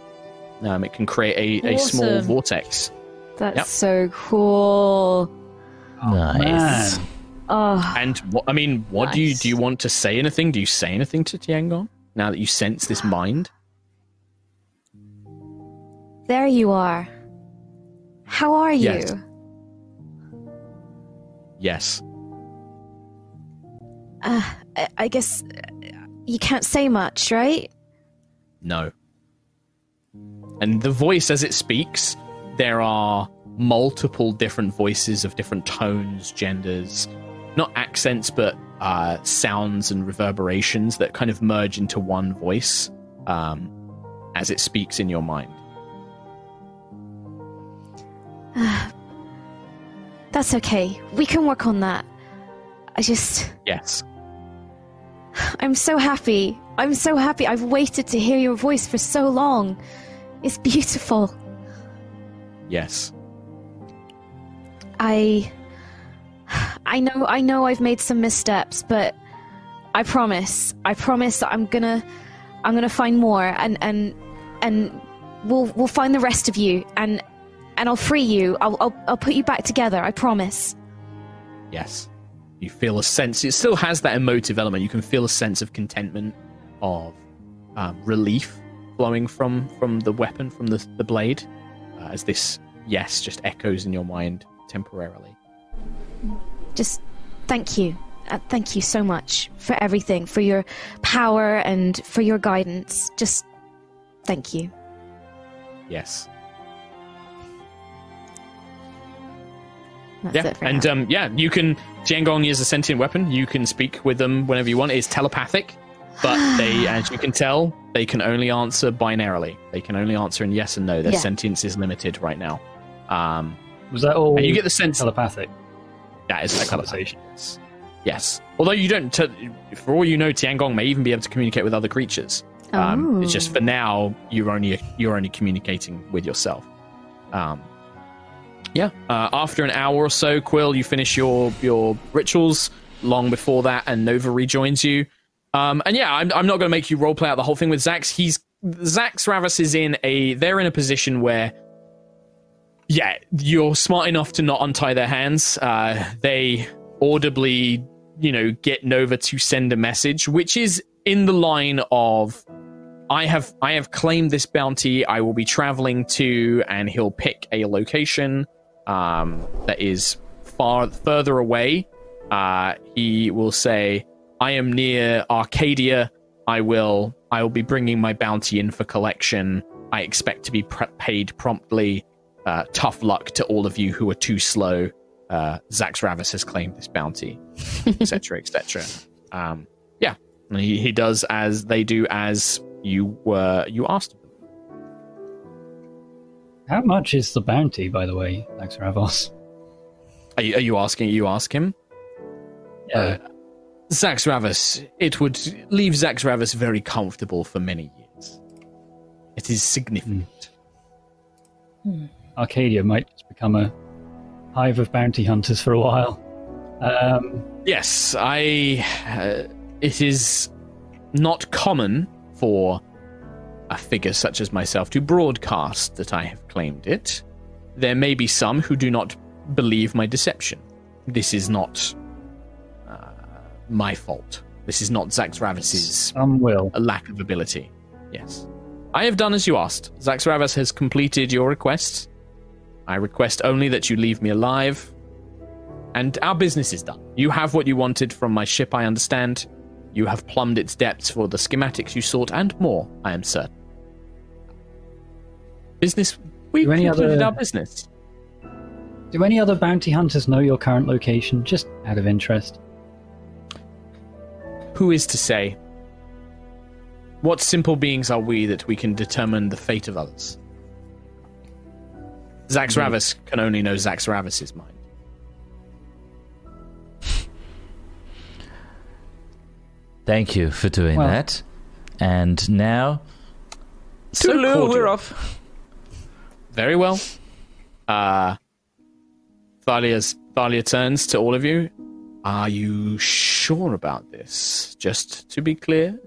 Um, it can create a, a small vortex. That's Yep. so cool. Nice. Man. Oh, And what, I mean, what do you do? You want to say anything? Do you say anything to Tiangong now that you sense this mind? there you are. How are you? Yes. Uh, I- guess uh, you can't say much, right? No. And the voice, as it speaks, there are multiple different voices of different tones, genders, not accents, but uh, sounds and reverberations that kind of merge into one voice um, as it speaks in your mind. That's okay. We can work on that. I just. Yes. I'm so happy. I'm so happy. I've waited to hear your voice for so long. It's beautiful. Yes. I. I know, I know I've made some missteps, but I promise, I promise that I'm gonna, I'm gonna find more, and and and we'll we'll find the rest of you, and and I'll free you. I'll I'll, I'll put you back together. I promise. Yes. You feel a sense, it still has that emotive element. You can feel a sense of contentment, of um, relief flowing from from the weapon, from the, the blade, uh, as this yes just echoes in your mind temporarily. Just thank you. Uh, thank you so much for everything, for your power and for your guidance. Just thank you. Yes. That's yeah, it for and now. um, yeah, you can. Tiangong is a sentient weapon. You can speak with them whenever you want. It's telepathic, but they, as you can tell, they can only answer binarily. They can only answer in yes and no. Their Yeah. sentience is limited right now. Um, Was that all and you get the sense telepathic? that is that conversation? Yes. Yes. Although you don't, t- for all you know, Tiangong may even be able to communicate with other creatures. Um, it's just Oh. for now you're only you're only communicating with yourself. Um, yeah. Uh, after an hour or so, Quill, you finish your your rituals. Long before that, and Nova rejoins you. Um, and yeah, I'm, I'm not going to make you roleplay out the whole thing with Zax. He's Zaxravos is in a they're in a position where yeah, you're smart enough to not untie their hands. Uh, they audibly, you know, get Nova to send a message, which is in the line of, "I have, I have claimed this bounty. I will be traveling to," and he'll pick a location um, that is far further away. Uh, he will say, "I am near Arcadia. I will, I will be bringing my bounty in for collection. I expect to be pre- paid promptly." uh, tough luck to all of you who are too slow. Uh, Zaxravos has claimed this bounty, etc., etc. Um, yeah, he, he does as they do as you were you asked. How much is the bounty, by the way, Max Ravos? Are you, are you asking? You ask him. Yeah. Uh, Zaxravos. It would leave Zaxravos very comfortable for many years. It is significant. Arcadia might just become a hive of bounty hunters for a while. Um, Yes, I. Uh, it is not common for a figure such as myself to broadcast that I have claimed it. There may be some who do not believe my deception. This is not uh, my fault. This is not Zaxravos's some will. a lack of ability. Yes. I have done as you asked. Zaxravos has completed your request. I request only that you leave me alive. And our business is done. You have what you wanted from my ship, I understand. You have plumbed its depths for the schematics you sought and more, I am certain. Business. We Do any concluded other- our business. Do any other bounty hunters know your current location, just out of interest? Who is to say? What simple beings are we that we can determine the fate of others? Zax hmm. Ravis can only know Zaxravos's mind. Thank you for doing Well- that. And now, So Toodaloo, cordial. we're off. Very well. Uh, Thalia's, Thalia turns to all of you. Are you sure about this? Just to be clear.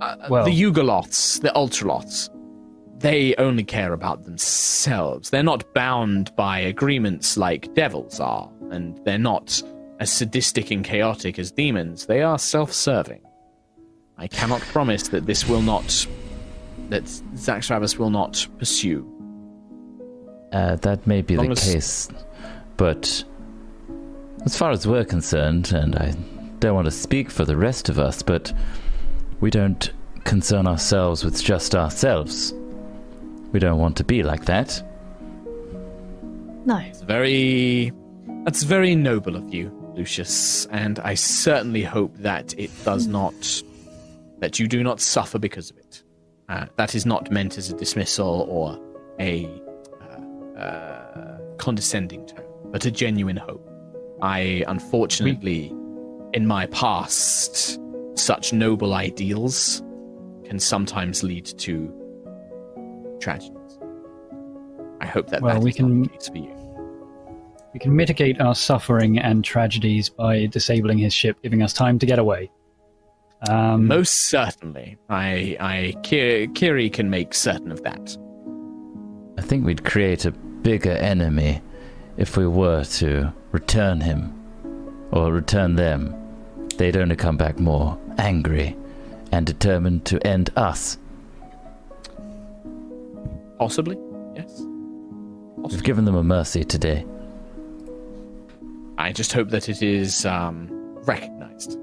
Uh, uh, Well- the Yugoloths, the Ultroloths. they only care about themselves. They're not bound by agreements like devils are, and they're not as sadistic and chaotic as demons. They are self serving. I cannot promise that this will not. That Zaxravos will not pursue. Uh, that may be the as- case, but as far as we're concerned, and I don't want to speak for the rest of us, but we don't concern ourselves with just ourselves. We don't want to be like that. No. It's very. That's very noble of you, Lucius, and I certainly hope that it does not. that you do not suffer because of it. Uh, that is not meant as a dismissal or a uh, uh, condescending tone, but a genuine hope. I, unfortunately, in my past, such noble ideals can sometimes lead to tragedies. I hope that Well, that we can- for you. We can mitigate our suffering and tragedies by disabling his ship, giving us time to get away. Um, Most certainly, I, I, Kyrie can make certain of that. I think we'd create a bigger enemy if we were to return him or return them. They'd only come back more angry and determined to end us. Possibly, yes. We've given them a mercy today. I just hope that it is um, recognized.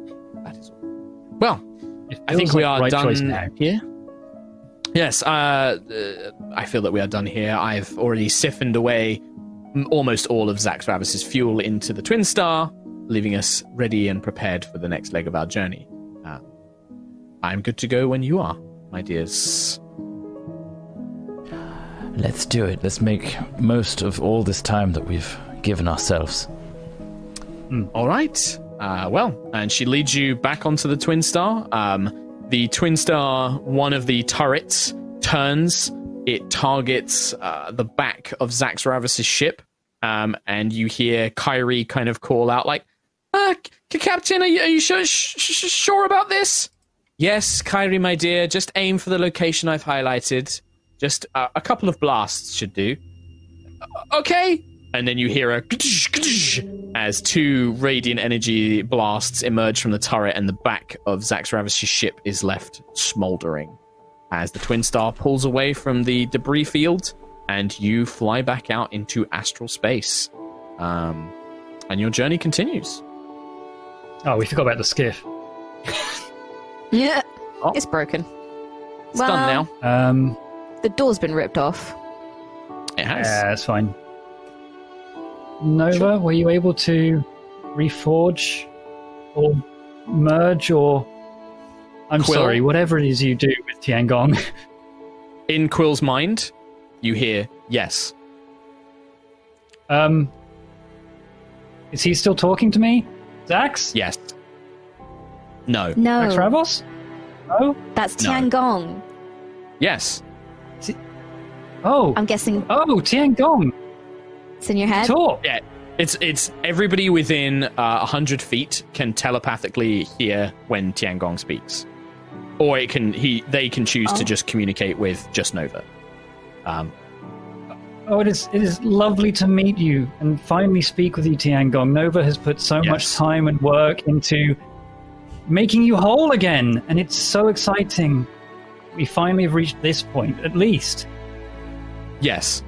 That is all. Well, I think we like are the right choice done now. here. Yes, uh, uh, I feel that we are done here. I've already siphoned away almost all of Zaxravos's fuel into the Twin Star, leaving us ready and prepared for the next leg of our journey. Uh, I'm good to go when you are, my dears. Let's do it. Let's make most of all this time that we've given ourselves. All right. Uh, well, and she leads you back onto the Twin Star. Um, the Twin Star, one of the turrets, turns. It targets uh, the back of Zaxravos's ship. Um, and you hear Kyrie kind of call out, like, uh, C- Captain, are you, are you sure, sh- sh- sure about this? Yes, Kyrie, my dear. Just aim for the location I've highlighted. Just uh, a couple of blasts should do. Okay. And then you hear a as two radiant energy blasts emerge from the turret, and the back of Zaxravos's ship is left smoldering. As the Twin Star pulls away from the debris field, and you fly back out into astral space. Um, and your journey continues. Oh, we forgot about the skiff. Yeah, Oh. it's broken. It's Well, done now. Um, The door's been ripped off. It has. yeah, that's fine. Nova, were you able to reforge or merge or. I'm Quill? sorry, whatever it is you do with Tiangong. In Quill's mind, you hear yes. um, is he still talking to me? Zax? Yes. No. No, Zaxravos? No? that's No. Tiangong. Yes. Oh. I'm guessing oh, Tiangong. It's in your head. Talk. Yeah. It's it's everybody within uh, hundred feet can telepathically hear when Tiangong speaks, or it can he they can choose to Oh. just communicate with just Nova. Um, Oh, it is it is lovely to meet you and finally speak with you, Tiangong. Nova has put so much time and work into making you whole again, and it's so exciting. We finally have reached this point, at least. yes.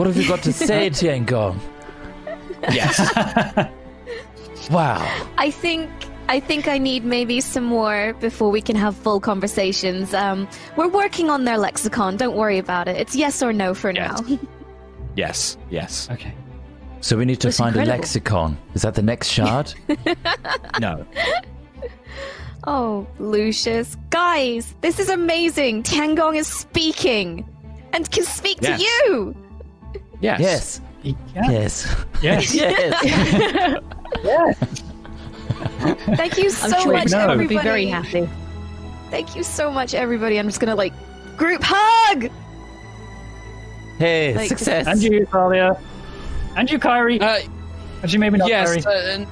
What have you got to say, Tiangong? Yes. Wow. I think I think I need maybe some more before we can have full conversations. Um, we're working on their lexicon. Don't worry about it. It's yes or no for Yes. now. yes. Yes. Okay. So we need to That's find a lexicon. Is that the next shard? No. oh, Lucius, guys, this is amazing. Tiangong is speaking and can speak Yes. to you. Yes. yes. Yeah. Yes. Yes. yes. Thank you so sure much, no. Nova would everybody. be very happy. Thank you so much, everybody. I'm just gonna like group hug. Hey, Like- success. And you, Thalia. And you, Kyrie. Uh, Actually, maybe not yes. Kyrie. Uh,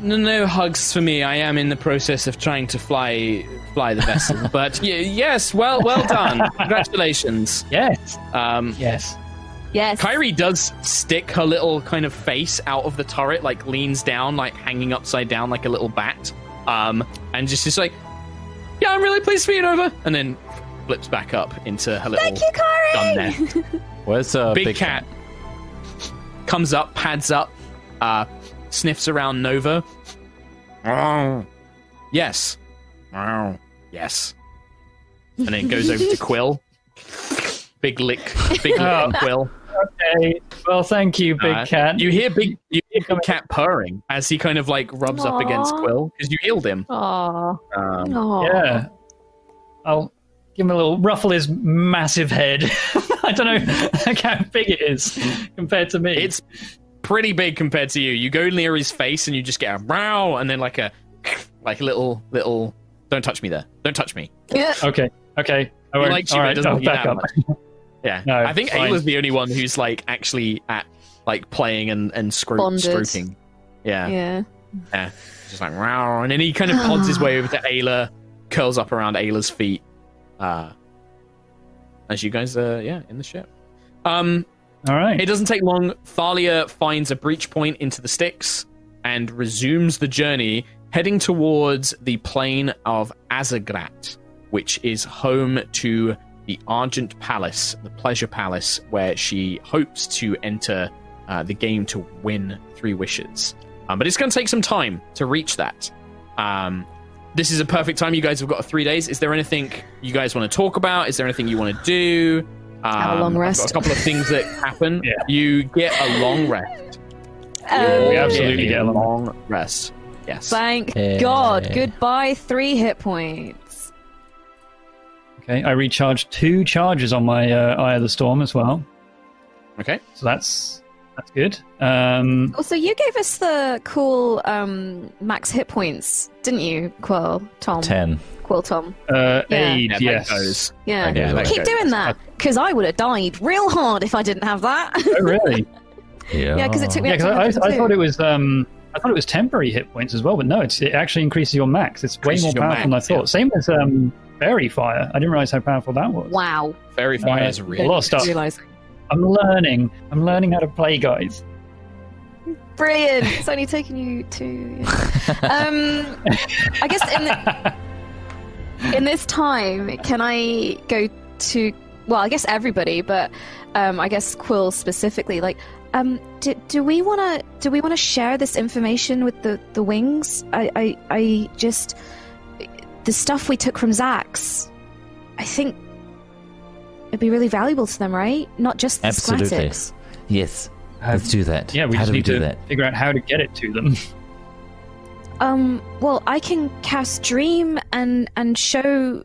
no, no hugs for me. I am in the process of trying to fly fly the vessel. but y- yes, well, well done. Congratulations. Yes. Um, Yes. Yes. Kyrie does stick her little kind of face out of the turret, like leans down, like hanging upside down like a little bat, um, and just is like, "Yeah, I'm really pleased to be over," and then flips back up into her little Thank you, gun Kyrie. net. Where's uh, Big, cat, comes up, pads up, uh, sniffs around Nova. Yes. Yes. And then it goes over to Quill. Big lick, big lick on Quill. Okay. Well, thank you, Big Uh, Cat. You hear big, you hear big cat purring as he kind of like rubs up against Quill because you healed him. Aw. Um, Aw. Yeah. I'll give him a little ruffle his massive head. I don't know how big it is compared to me. it's pretty big compared to you. You go near his face and you just get a row, and then like a like a little little. Don't touch me there. Don't touch me. Yeah. okay. Okay. I He won't- likes you, all but right, doesn't like you back up. Much. Yeah, No, I think fine. Ayla's the only one who's like actually at like playing and and scro- stroking. Yeah, Yeah. yeah, just like wow, and then he kind of pods his way over to Ayla, curls up around Ayla's feet, uh, as you guys are yeah in the ship. Um, All right. it doesn't take long. Thalia finds a breach point into the Styx and resumes the journey, heading towards the plane of Azzagrat, which is home to the Argent Palace, the Pleasure Palace, where she hopes to enter uh, the game to win three wishes. Um, but it's going to take some time to reach that. Um, this is a perfect time. You guys have got three days. Is there anything you guys want to talk about? Is there anything you want to do? Have a long Um, rest. a couple of things that happen. Yeah. You get a long rest. Um, We absolutely a get a long long rest. Yes. Thank Yeah. God. Goodbye, three hit points. Okay. I recharged two charges on my uh, Eye of the Storm as well, Okay. so that's that's good. Um, Also, you gave us the cool um, max hit points, didn't you, Quill? Tom? ten. Quill Tom. uh, Yeah. aid, Yeah, yes. that goes. Yeah. Okay, Keep goes. doing that, because I would have died real hard if I didn't have that. Oh, really? Yeah. yeah, because it took me yeah, up because I, I thought it was um, I thought it was temporary hit points as well, but no, it's, it actually increases your max. It's way Increases more your powerful than I thought. yeah. Same as um, Faerie Fire. I didn't realize how powerful that was. Wow. Faerie fire Uh, is a really lot of stuff. Realising. I'm learning. I'm learning how to play, guys. Brilliant. It's only taken you two. um, I guess in the, in this time, can I go to? Well, I guess everybody, but um, I guess Quill specifically. Like, um, do, do we want to? Do we want to share this information with the the wings? I, I, I just the stuff we took from Zax. I think it'd be really valuable to them, right? Not just the Absolutely. schematics. Yes. Let's do that. Yeah, we How just do we need do to that? figure out how to get it to them. Um. Well, I can cast dream and and show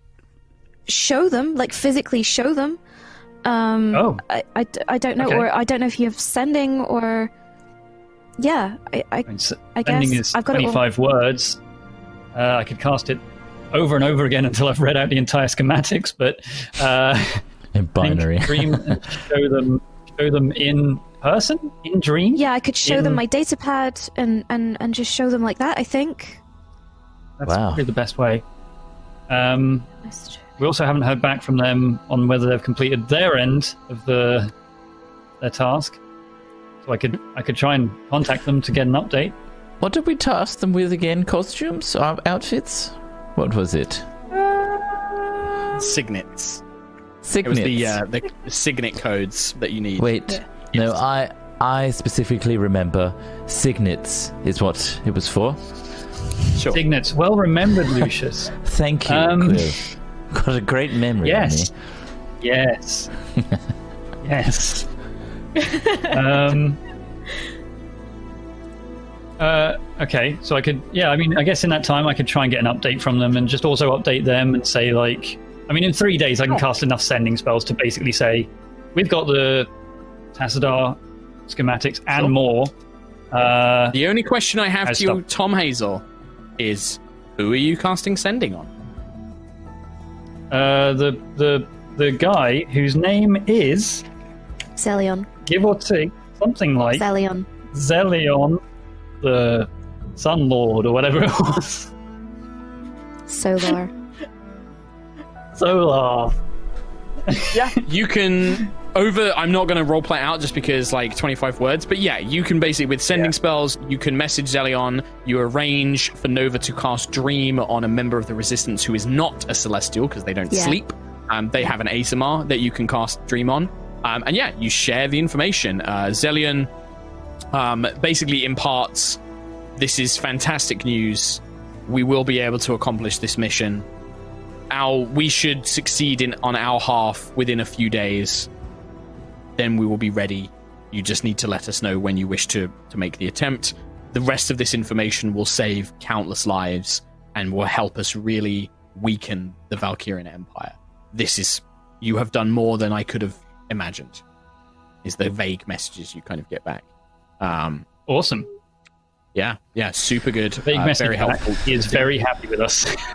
show them, like physically show them. Um. Oh. I, I, I don't know, Okay. or I don't know if you have sending or. Yeah, I I, I mean, guess sending is I've got it all. 25 words. Uh, I could cast it over and over again until I've read out the entire schematics, but uh, In binary. dream show them show them in person in dream. Yeah, I could show them my data pad and and and just show them like that. I think. That's Wow. probably the best way. Um, we also haven't heard back from them on whether they've completed their end of the their task. So I could I could try and contact them to get an update. What did we task them with again? Costumes? Or outfits? What was it? signets. Signets. It Signets. was the uh, the signet codes that you need. Wait. No, I I specifically remember signets is what it was for. sure. Signets, well remembered, Lucius. Thank you, Um, Got a great memory. Yes. Yes. yes. um. Uh, okay, so I could, yeah, I mean, I guess in that time I could try and get an update from them and just also update them and say, like, I mean, in three days I can cast enough sending spells to basically say, we've got the Tassadar schematics and Sure. more. Uh, The only question I have I to you. Tom Hazel, is who are you casting sending on? uh, the the the guy whose name is Zelion. give or take something like Zelion. Zelion the Sun Lord or whatever it was. Solar. Solar. Yeah, you can over i'm not going to roleplay out just because like 25 words but yeah you can basically with sending Yeah. spells you can message zelion you arrange for nova to cast dream on a member of the resistance who is not a celestial because they don't Yeah. sleep um, they have an aasimar that you can cast dream on um, and yeah you share the information uh, zelion um, basically imparts this is fantastic news. We will be able to accomplish this mission. Our we should succeed in on our half within a few days. Then we will be ready. You just need to let us know when you wish to to make the attempt. The rest of this information will save countless lives and will help us really weaken the valkyrian empire. This is you have done more than i could have imagined is the vague messages you kind of get back um Awesome. yeah yeah super good Big uh, message very helpful He is very happy with us.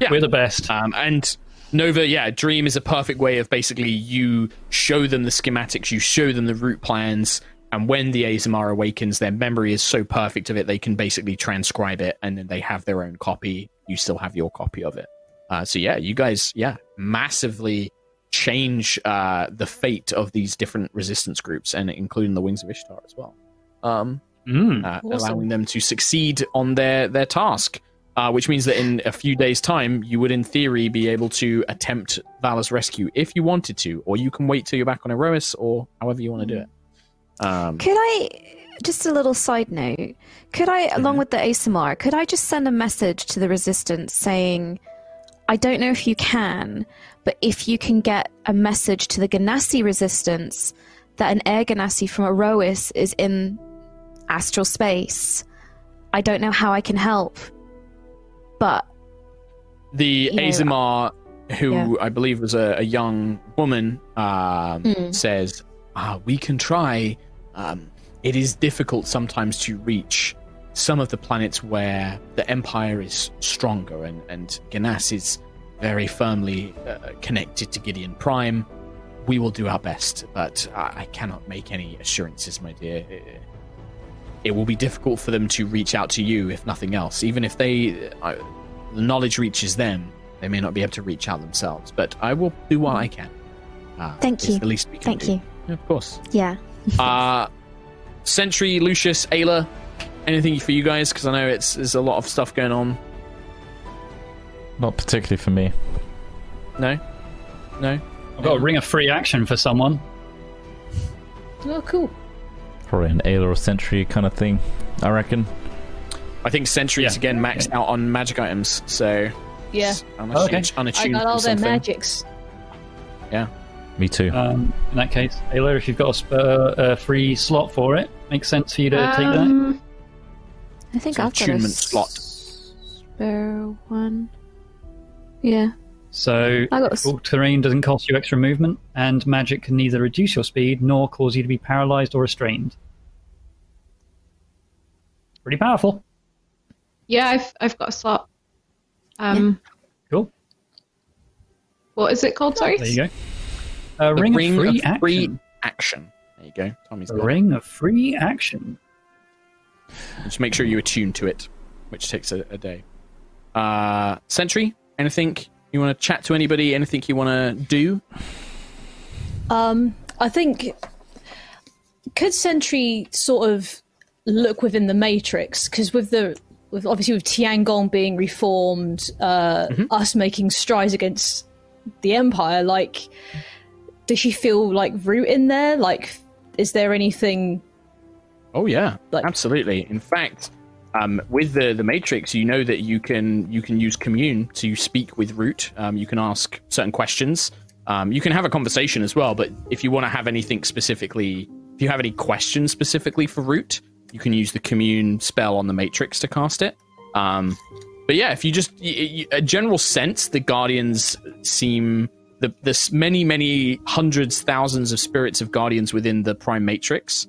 Yeah. We're the best. Um, and Nova, yeah, Dream is a perfect way of basically you show them the schematics, you show them the route plans, and when the aasimar awakens, their memory is so perfect of it, they can basically transcribe it, and then they have their own copy. You still have your copy of it. Uh, so yeah, you guys, yeah, massively change uh, the fate of these different resistance groups, and including the Wings of Ishtar as well. Um, Mm. uh, Awesome. allowing them to succeed on their their task. Uh, which means that in a few days' time, you would, in theory, be able to attempt Valor's rescue if you wanted to, or you can wait till you're back on Aerois, or however you want to do it. Um, Could I, just a little side note, could I, along with the aasimar, could I just send a message to the Resistance saying, I don't know if you can, but if you can get a message to the Genasi Resistance that an Air Genasi from Aerois is in astral space, I don't know how I can help, but the know, who yeah. I believe was a, a young woman, um, Mm. says, ah, "We can try. Um, it is difficult sometimes to reach some of the planets where the Empire is stronger, and and Ganas is very firmly uh, connected to Gideon Prime. We will do our best, but I, I cannot make any assurances, my dear." It will be difficult for them to reach out to you, if nothing else. Even if they, uh, the knowledge reaches them, they may not be able to reach out themselves. But I will do what I can. Uh, Thank you. The least we can thank do. you. Yeah, Of course. Yeah. uh, Sentry, Lucius, Ayla, anything for you guys? Because I know it's there's a lot of stuff going on. Not particularly for me. No, no. I've got a ring of free action for someone. Oh, cool. Probably an Ayla or Sentry kind of thing, I reckon. I think Sentry is Yeah. again maxed out on magic items, so Yeah, it's unattuned, Okay. I got all their magics. Yeah. Me too. Um, in that case, Ayla, if you've got a, sp- uh, a free slot for it, makes sense for you to take that. Um, I think It's an I've got a attunement slot. spare one. Yeah. So, I got a s- terrain doesn't cost you extra movement, and magic can neither reduce your speed nor cause you to be paralyzed or restrained. Pretty powerful. yeah, I've I've got a slot. Um, Cool. what is it called? Sorry. There you go. A The ring, ring of free of action. free action. There you go. Tommy's A got it. ring of free action. Just make sure you attune to it, which takes a, a day. Uh, Sentry, anything you want to chat to anybody? Anything you want to do? Um, I think could Sentry sort of look within the Matrix because with the with obviously with Tiangong being reformed, uh, us making strides against the Empire, like does she feel like root in there? Like, is there anything? Oh yeah, Like- absolutely. In fact, um, with the the Matrix, you know that you can you can use Commune to speak with Root. Um, you can ask certain questions. Um, you can have a conversation as well. But if you want to have anything specifically, if you have any questions specifically for Root, you can use the Commune spell on the Matrix to cast it. Um, but yeah, if you just a general sense, the Guardians seem the this many many hundreds thousands of spirits of Guardians within the Prime Matrix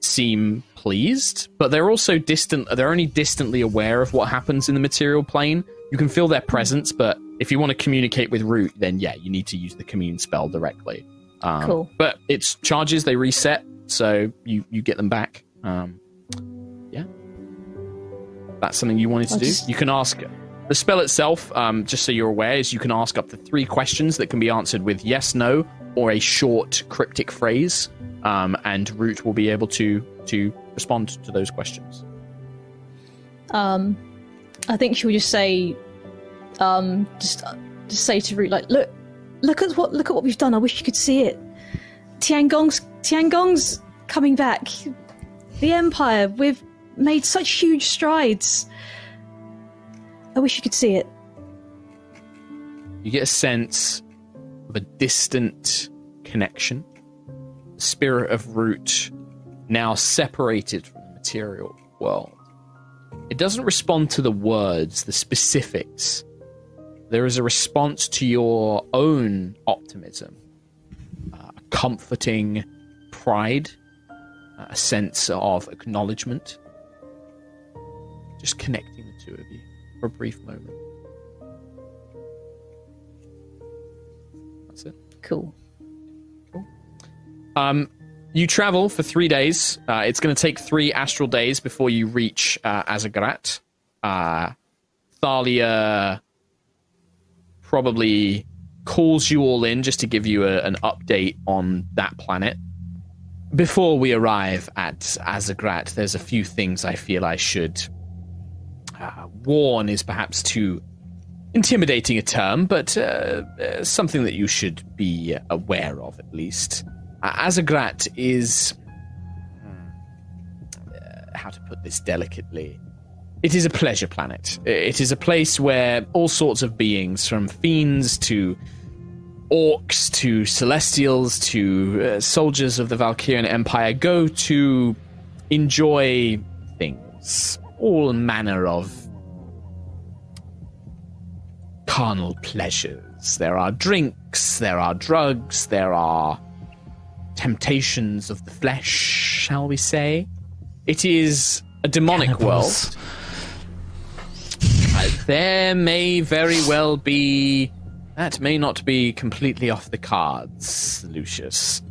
seem pleased, but they're also distant. They're only distantly aware of what happens in the material plane. You can feel their presence, but if you want to communicate with Root, then yeah, you need to use the commune spell directly. Um, Cool. But it's charges; they reset, so you you get them back. Um. That's something you wanted to I'll do. just- You can ask the spell itself. Um, just so you're aware, is you can ask up to three questions that can be answered with yes, no, or a short cryptic phrase, um, and Root will be able to to respond to those questions. Um, I think she'll just say, um, just just say to Root, like, look, look at what look at what we've done. I wish you could see it. Tiangong's Tiangong's coming back. The Empire. We've made such huge strides. I wish you could see it. You get a sense of a distant connection. The spirit of Root now separated from the material world. It doesn't respond to the words, the specifics. There is a response to your own optimism, uh, comforting pride, a sense of acknowledgement. Just connecting the two of you for a brief moment. That's it. Cool. Cool. Um, you travel for three days. Uh, it's going to take three astral days before you reach uh, Azzagrat. Uh, Thalia probably calls you all in just to give you a, an update on that planet. Before we arrive at Azzagrat, there's a few things I feel I should uh, warn is perhaps too intimidating a term, but uh, uh, something that you should be aware of at least. Uh, Azzagrat is. uh, how to put this delicately? It is a pleasure planet. It is a place where all sorts of beings, from fiends to orcs to celestials to uh, soldiers of the Valkyrian Empire, go to enjoy things. All manner of carnal pleasures. There are drinks, there are drugs, there are temptations of the flesh, shall we say. It is a demonic Cannibals. world. Uh, there may very well be. That may not be completely off the cards, Lucius.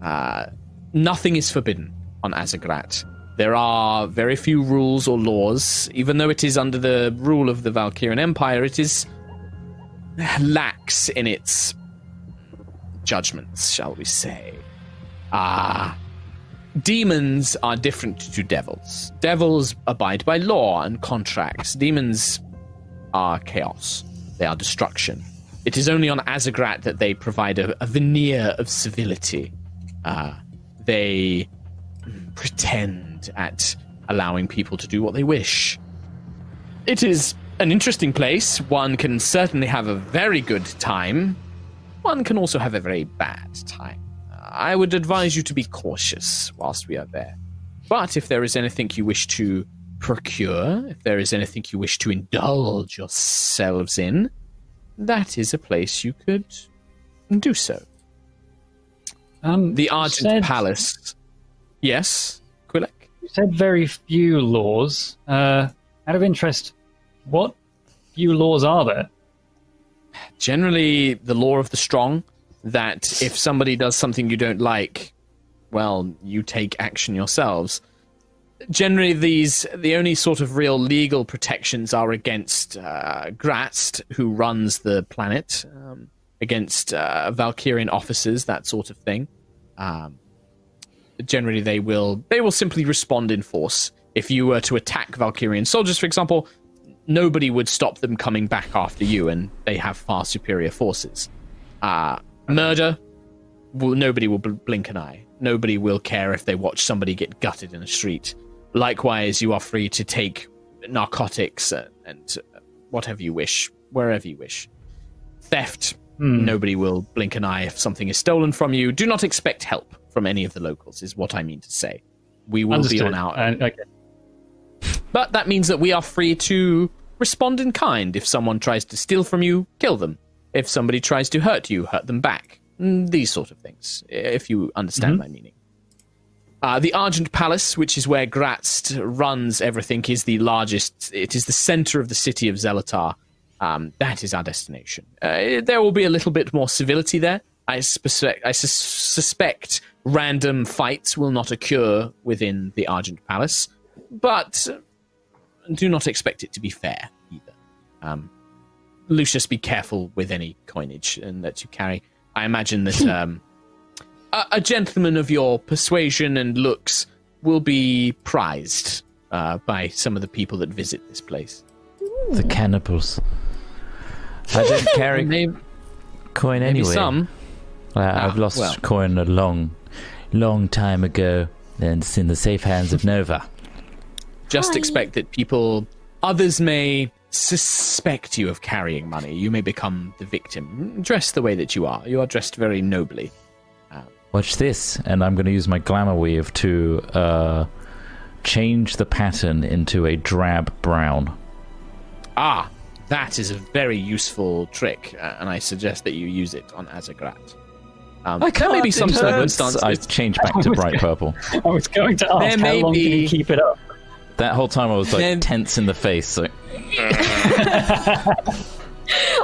Uh, nothing is forbidden on Azzagrat. There are very few rules or laws. Even though it is under the rule of the Valkyrian Empire, it is lax in its judgments, shall we say. Ah. demons are different to devils. Devils abide by law and contracts. Demons are chaos. They are destruction. It is only on Azzagrat that they provide a, a veneer of civility. Uh, they pretend at allowing people to do what they wish. It is an interesting place. One can certainly have a very good time. One can also have a very bad time. I would advise you to be cautious whilst we are there. But if there is anything you wish to procure, if there is anything you wish to indulge yourselves in, that is a place you could do so. Um, The Argent said- Palace. Yes? You said very few laws. Uh, out of interest, what few laws are there? generally the law of the strong that if somebody does something you don't like well you take action yourselves generally these the only sort of real legal protections are against uh, Graz'zt who runs the planet um, against uh, Valkyrian officers that sort of thing um, generally they will they will simply respond in force if you were to attack Valkyrian soldiers for example nobody would stop them coming back after you, and they have far superior forces. Uh, murder, nobody will bl- blink an eye. Nobody will care if they watch somebody get gutted in a street. Likewise, you are free to take narcotics and uh, whatever you wish, wherever you wish. Theft, nobody will blink an eye if something is stolen from you. Do not expect help from any of the locals, is what I mean to say. We will Understood. be on our Uh, okay. but that means that we are free to respond in kind. If someone tries to steal from you, kill them. If somebody tries to hurt you, hurt them back. Mm, These sort of things, if you understand my meaning. Uh, the Argent Palace, which is where Graz'zt runs everything, is the largest. It is the center of the city of Zelatar. Um, that is our destination. Uh, there will be a little bit more civility there. I suspect, I sus- suspect random fights will not occur within the Argent Palace, but do not expect it to be fair either. Um, Lucius, be careful with any coinage and that you carry. I imagine that um, a, a gentleman of your persuasion and looks will be prized uh, by some of the people that visit this place. The cannibals. I don't carry Maybe, coin maybe some. Uh, I've Ah, lost well. coin a long, long time ago, and it's in the safe hands of Nova. Just Hi. expect that people, others may suspect you of carrying money. You may become the victim. Dress the way that you are. You are dressed very nobly. Watch this, and I'm going to use my glamour weave to uh, change the pattern into a drab brown. Ah, that is a very useful trick, uh, and I suggest that you use it on Azzagrat. Um, there may be some it hurts. circumstances. I changed back to bright purple. I was going to ask There how may long can you keep it up? That whole time I was like Then- tense in the face. So.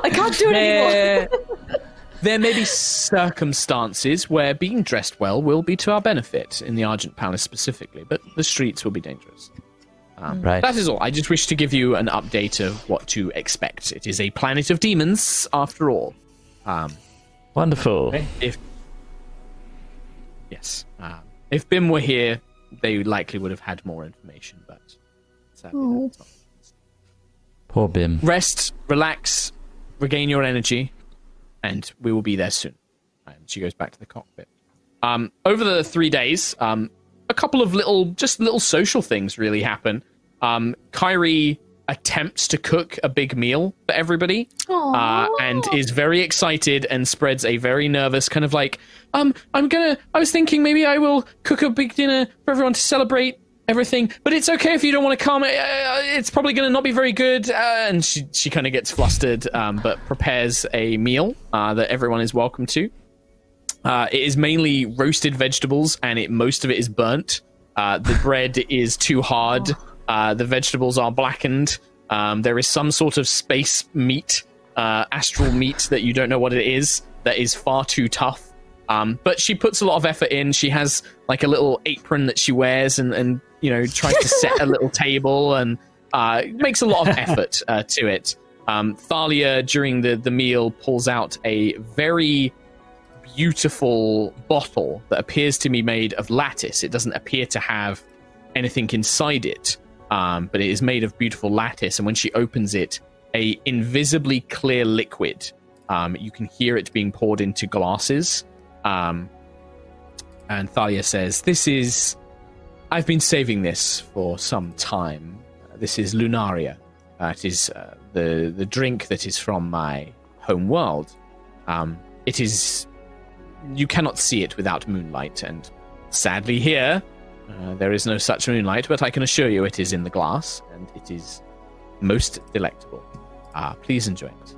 I can't do it anymore. there, there may be circumstances where being dressed well will be to our benefit in the Argent Palace specifically, but the streets will be dangerous. Right. That is all. I just wish to give you an update of what to expect. It is a planet of demons, after all. Um, Wonderful. if yes, um, if Bim were here, they likely would have had more information. But sadly, that's not. Poor Bim. rest, relax, regain your energy, and we will be there soon. And she goes back to the cockpit. Um, over the three days, um, a couple of little, just little social things really happen. Um, Kyrie attempts to cook a big meal for everybody, uh, and is very excited and spreads a very nervous kind of like, um, I'm gonna. I was thinking maybe I will cook a big dinner for everyone to celebrate everything, but it's okay if you don't want to come. Uh, it's probably gonna not be very good. Uh, and she she kind of gets flustered, um, but prepares a meal uh, that everyone is welcome to. Uh, it is mainly roasted vegetables, and it most of it is burnt. Uh, the bread is too hard. Uh, the vegetables are blackened. Um, there is some sort of space meat, uh, astral meat that you don't know what it is. That is far too tough. Um, but she puts a lot of effort in. She has like a little apron that she wears, and and you know tries to set a little table and uh, makes a lot of effort uh, to it. Um, Thalia during the the meal pulls out a very beautiful bottle that appears to be made of lattice. It doesn't appear to have anything inside it, um, but it is made of beautiful lattice. And when she opens it, a invisibly clear liquid. Um, you can hear it being poured into glasses. Um, and Thalia says, "This is. I've been saving this for some time. This is Lunaria. Uh, it is uh, the the drink that is from my home world. Um, it is you cannot see it without moonlight, and sadly, here uh, there is no such moonlight. But I can assure you, it is in the glass, and it is most delectable. Ah, please enjoy it.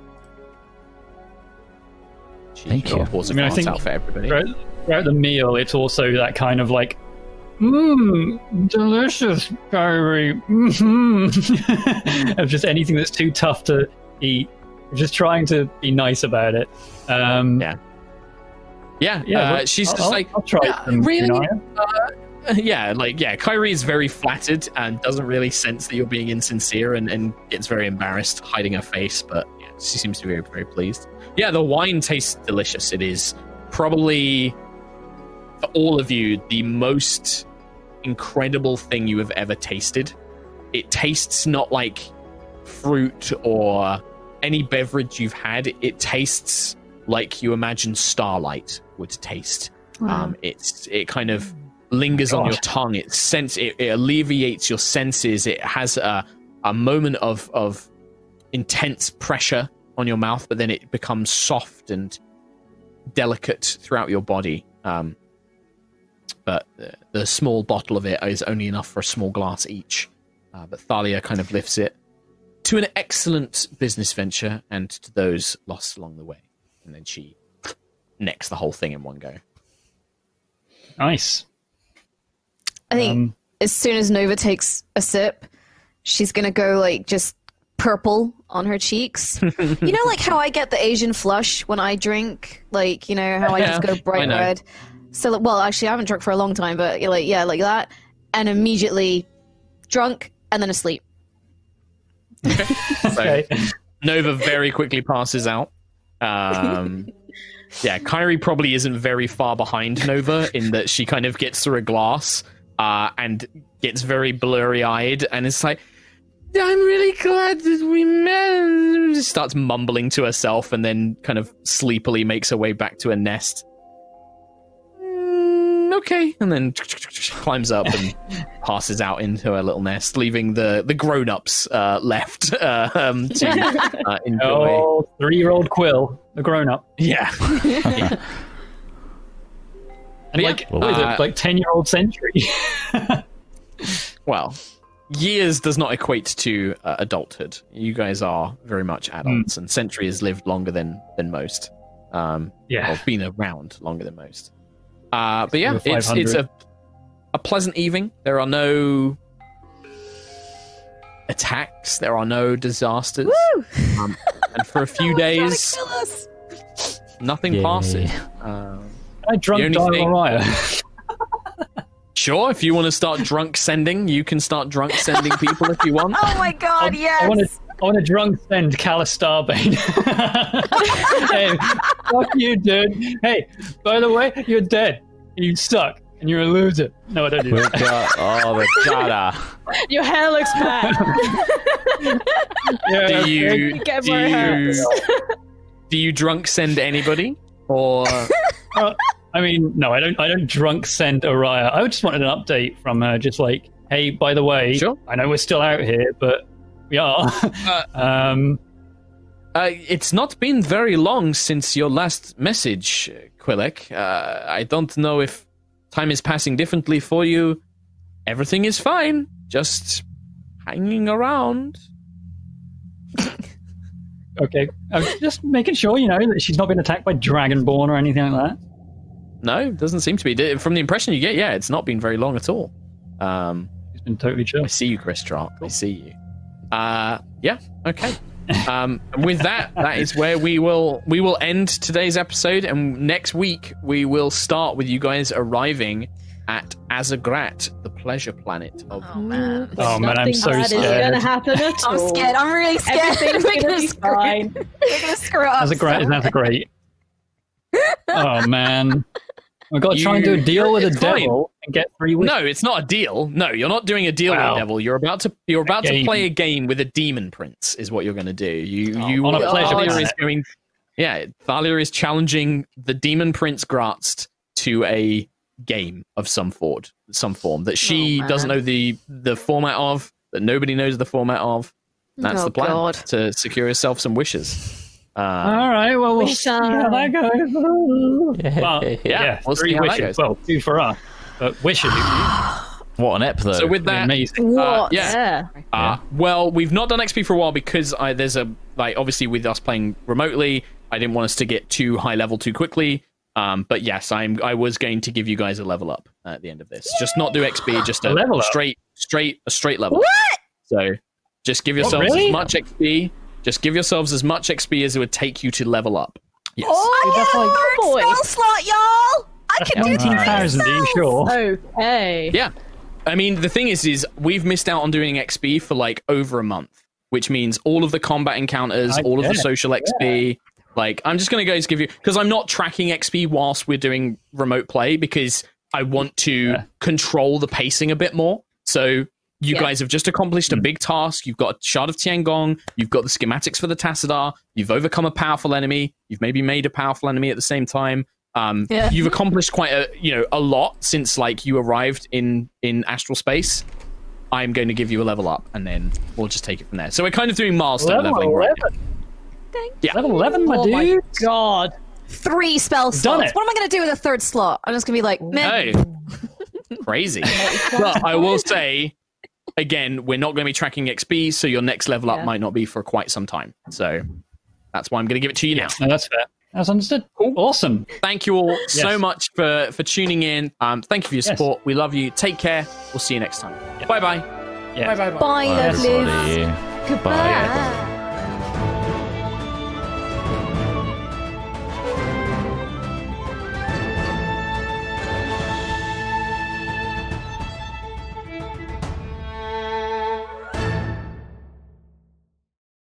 She Thank you. Pours a I mean, I think- out for everybody. Throughout, throughout the meal, it's also that kind of like, mmm, delicious, Kyrie. Mm-hmm. of just anything that's too tough to eat. Just trying to be nice about it. Um, Yeah. Yeah, yeah. uh, she's I'll- just I'll- like, I'll try "Yeah, really? Shania." yeah, like yeah, Kyrie is very flattered and doesn't really sense that you're being insincere and, and gets very embarrassed, hiding her face, but yeah, she seems to be very, very pleased. Yeah, the wine tastes delicious. It is probably for all of you the most incredible thing you have ever tasted. It tastes not like fruit or any beverage you've had. It tastes like you imagine starlight would taste. Um, it's it kind of lingers on your tongue. It sense it, it alleviates your senses. It has a a moment of of intense pressure on your mouth, but then it becomes soft and delicate throughout your body. Um, but the, the small bottle of it is only enough for a small glass each. Uh, but Thalia kind of lifts it to an excellent business venture and to those lost along the way. And then she necks the whole thing in one go. Nice. I think Um, as soon as Nova takes a sip, she's gonna go like just purple on her cheeks. you know, like how I get the Asian flush when I drink, like you know how I just go bright red. So, well, actually, I haven't drunk for a long time, but like, yeah, like that, and immediately drunk and then asleep. So Okay. Nova very quickly passes out. Um, yeah, Kyrie probably isn't very far behind Nova in that she kind of gets through a glass uh, and gets very blurry eyed and it's like, I'm really glad that we met. And starts mumbling to herself and then kind of sleepily makes her way back to her nest. Mm, okay. And then climbs up and passes out into her little nest, leaving the, the grown ups uh, left uh, um, to uh, enjoy. Oh, three-year-old Quill, the grown-up, Yeah. And Yeah. like what is Uh, it, like ten-year-old Sentry. Well, years does not equate to uh, adulthood. You guys are very much adults, and Sentry has lived longer than than most. Um, yeah. or been around longer than most. Uh, but yeah, it's it's a a pleasant evening. There are no attacks. There are no disasters. Um, and for a few days, nothing Yay. passes. Um, I drunk dial thing- Mariah. sure, if you want to start drunk sending, you can start drunk sending people if you want. Oh my god, yes. I want to. I want to drunk send Callus Starbane. hey, fuck you, dude. Hey, by the way, you're dead. You suck, and you're a loser. No, I don't do We've that. got all the data. Your hair looks bad. Yeah, Do you Get do hair. you, do you drunk send anybody or Uh, I mean, no, I don't. I don't drunk send Araya. I just wanted an update from her, just like, hey, by the way, Sure. I know we're still out here, but we are. um, Uh, it's not been very long since your last message, Quillick. Uh, I don't know if time is passing differently for you. Everything is fine. Just hanging around. Okay, I'm just making sure you know that she's not been attacked by Dragonborn or anything like that. No, doesn't seem to be. From the impression you get, yeah, it's not been very long at all. Um, She's been totally chill. I see you, Chris Stark. I see you. Uh, yeah, okay. Um, and with that, that is where we will we will end today's episode, and next week we will start with you guys arriving at Azzagrat, the pleasure planet of. Oh man. Oh man, I'm Nothing so bad is scared. going to happen at I'm scared. I'm really scared. Everything's We're going gonna to be screw- fine. We're gonna screw up. That's a great. so Isn't great? Oh man, we've got to try and do a deal with a devil and get three wishes. No, it's not a deal. No, you're not doing a deal Wow. with the devil. You're about to you're about to play a game with a demon prince. Is what you're going to do. You Oh, you on a pleasure Thalia planet. is going. Yeah, Thalia is challenging the demon prince Graz'zt to a game of some form, some form that she Oh, doesn't know the the format of, that nobody knows the format of. That's Oh, the plan God. to secure yourself some wishes. Uh, All right, well we'll see how that goes. Well, Yeah. yeah, we'll see three wishes. Well, two for us, but wishes. What an ep, though. so with that, amazing. What? yeah. Yeah. Uh, well, we've not done XP for a while because I, there's a like obviously with us playing remotely, I didn't want us to get too high level too quickly. Um, but yes, I'm I was going to give you guys a level up at the end of this. Just not do XP, just a, A level up? straight straight a straight level. What? So just give yourselves really? as much XP. Just give yourselves as much XP as it would take you to level up. Yes. Oh, that's like- third boy. spell slot, y'all. I can do Nineteen this thousand. Are you sure? Okay. Yeah. I mean, the thing is, is we've missed out on doing XP for like over a month, which means all of the combat encounters, I all of the it. social XP. Like, I'm just going to go give you because I'm not tracking XP whilst we're doing remote play because I want to Yeah. control the pacing a bit more. So you Yeah. guys have just accomplished a Hmm. big task. You've got a shard of Tiangong. You've got the schematics for the Tassadar. You've overcome a powerful enemy. You've maybe made a powerful enemy at the same time. Um, Yeah. You've accomplished quite a you know a lot since like you arrived in in astral space. I'm going to give you a level up, and then we'll just take it from there. So we're kind of doing milestone Level leveling right now. 11. Yeah. Level 11, my Oh my dude. god. Three spell slots. Done it. What am I going to do with a third slot? I'm just going to be like, man, Hey, crazy. but I will say again, we're not going to be tracking XP, so your next level up Yeah. might not be for quite some time. So that's why I'm going to give it to you now. No, that's fair. That's understood. Cool. Awesome. Thank you all so much for for tuning in. Um, thank you for your Yes. support. We love you. Take care. We'll see you next time. Bye bye. Yeah. Bye bye. bye, Yes. lovely. Everybody. Goodbye.